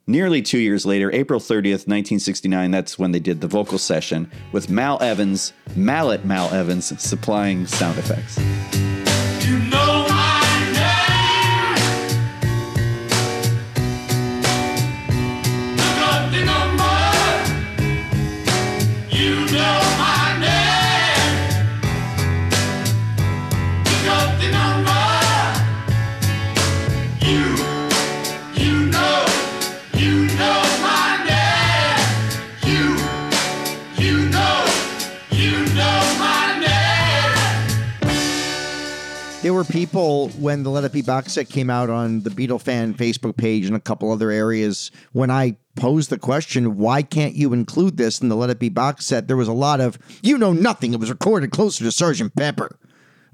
Nearly two years later, April 30th, 1969, that's when they did the vocal session with Mal Evans, Mallet Mal Evans, supplying sound effects. People when the Let It Be box set came out on the Beatle fan Facebook page and a couple other areas. When I posed the question, why can't you include this in the Let It Be box set? There was a lot of, you know, nothing. It was recorded closer to Sergeant Pepper.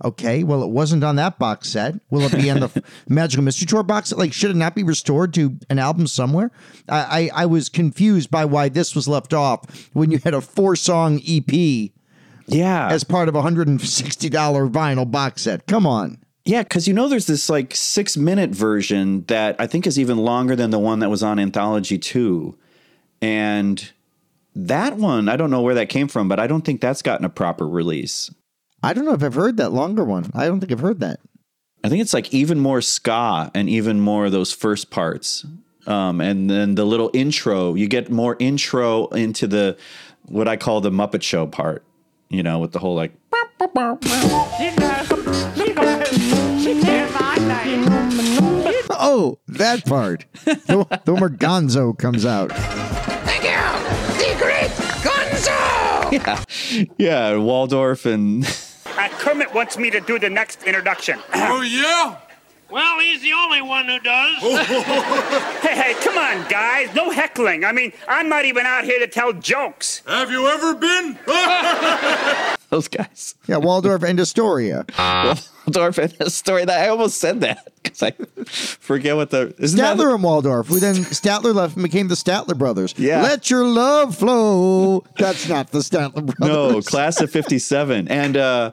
Okay, well, it wasn't on that box set. Will it be on the Magical Mystery Tour box set? Like, should it not be restored to an album somewhere? I, I, I was confused by why this was left off when you had a four song EP Yeah. as part of a $160 vinyl box set. Come on. Yeah, because you know there's this like six minute version that I think is even longer than the one that was on Anthology 2. And that one, I don't know where that came from, but I don't think that's gotten a proper release. I don't know if I've heard that longer one. I don't think I've heard that. I think it's like even more ska and even more of those first parts. Um, and then the little intro, you get more intro into the what I call the Muppet Show part, you know, with the whole like Oh, that part. the, the one where Gonzo comes out. Thank you, the great Gonzo. yeah, yeah, Waldorf and Uh, Kermit wants me to do the next introduction. Oh yeah. Well, he's the only one who does. hey, hey, come on, guys. No heckling. I mean, I'm not even out here to tell jokes. Have you ever been? those guys. Yeah, Waldorf and Astoria. Waldorf and Astoria. That I almost said that because I forget what the isn't that Statler and Waldorf, who then Statler left and became the Statler brothers. Yeah. Let your love flow. That's not the Statler brothers. no class of '57 and uh,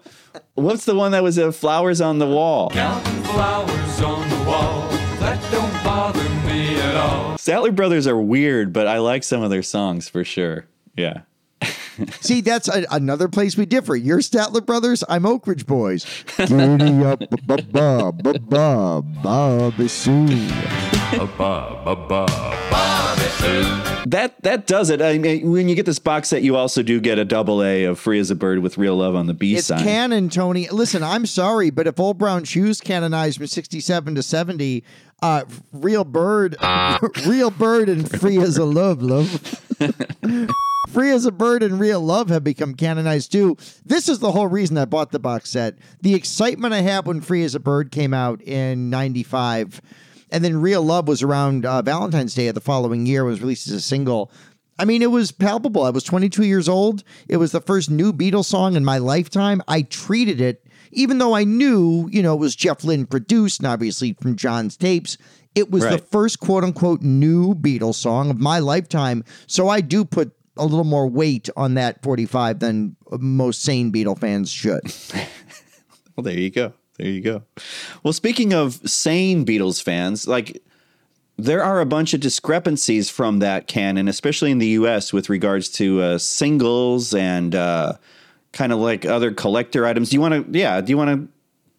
what's the one that was uh, flowers on the wall? Flowers on the wall, that don't bother me at all. Statler Brothers are weird, but I like some of their songs for sure. Yeah. See, that's a, another place we differ. You're Statler Brothers. I'm Oak Ridge Boys. Giddy up, ba ba ba ba Bobby Sue. That that does it. I mean, when you get this box set, you also do get a double A of "Free as a Bird" with "Real Love" on the B It's side. canon, Tony. Listen, I'm sorry, but if Old Brown Shoes canonized from 67 to 70, uh, Real Bird, Real Bird and Free as a Love, Love. Free as a Bird and Real Love have become canonized too. This is the whole reason I bought the box set. The excitement I had when Free as a Bird came out in 95, and then Real Love was around uh, Valentine's Day of the following year, was released as a single. I mean, it was palpable. I was 22 years old. It was the first new Beatles song in my lifetime. I treated it, even though I knew, you know, it was Jeff Lynne produced and obviously from John's tapes. It was the first quote unquote new Beatles song of my lifetime. So I do put a little more weight on that 45 than most sane Beatle fans should. Well, there you go. There you go. Well, speaking of sane Beatles fans, like there are a bunch of discrepancies from that canon, especially in the U.S. with regards to uh, singles and uh, kind of like other collector items. Do you want to? Yeah. Do you want to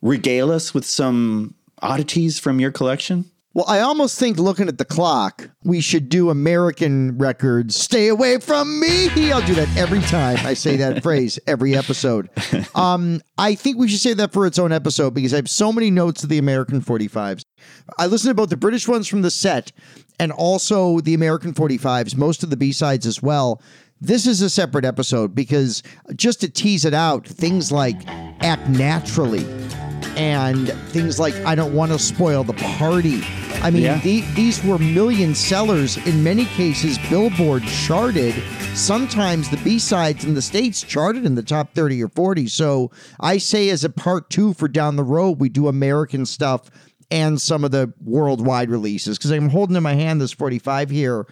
regale us with some oddities from your collection? Well, I almost think looking at the clock, we should do American records. Stay away from me. I'll do that every time I say that phrase every episode. Um, I think we should say that for its own episode because I have so many notes of the American 45s. I listened to both the British ones from the set and also the American 45s, most of the B sides as well. This is a separate episode because just to tease it out, things like Act Naturally and things like I Don't Want to Spoil the Party. I mean, Yeah. the, these were million sellers. In many cases, Billboard charted. Sometimes the B sides in the States charted in the top 30 or 40. So I say, as a part two for down the road, we do American stuff and some of the worldwide releases. Because I'm holding in my hand this 45 here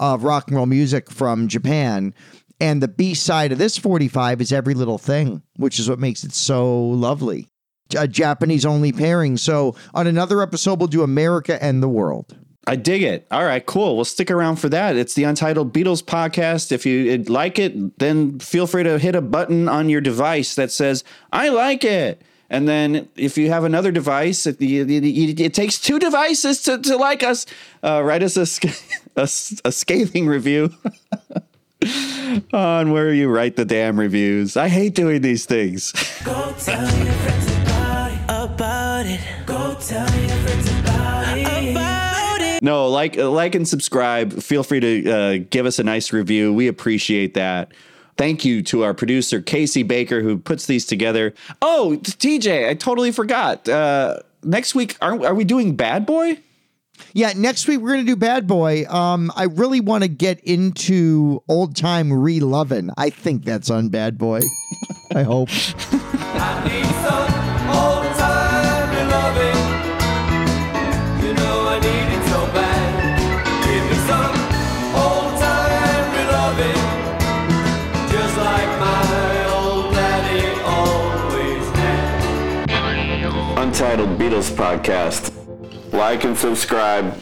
of rock and roll music from Japan. And the B side of this 45 is Every Little Thing, which is what makes it so lovely a Japanese only pairing. So on another episode, we'll do America and the world. I dig it. All right, cool. We'll stick around for that. It's the Untitled Beatles podcast. If you like it, then feel free to hit a button on your device that says, I like it. And then if you have another device, it, it, it- it takes two devices to, to like us. Uh, write us a, sc- a, s- a scathing review on where you write the damn reviews. I hate doing these things. About it. Go tell your friends about it. About it. No, like like and subscribe. Feel free to uh, give us a nice review. We appreciate that. Thank you to our producer Casey Baker who puts these together. Oh, TJ, I totally forgot. Uh, next week, are are we doing Bad Boy? Yeah, next week we're gonna do Bad Boy. Um, I really want to get into old time relovin'. I think that's on Bad Boy. I hope. I Beatles Podcast. Like and subscribe.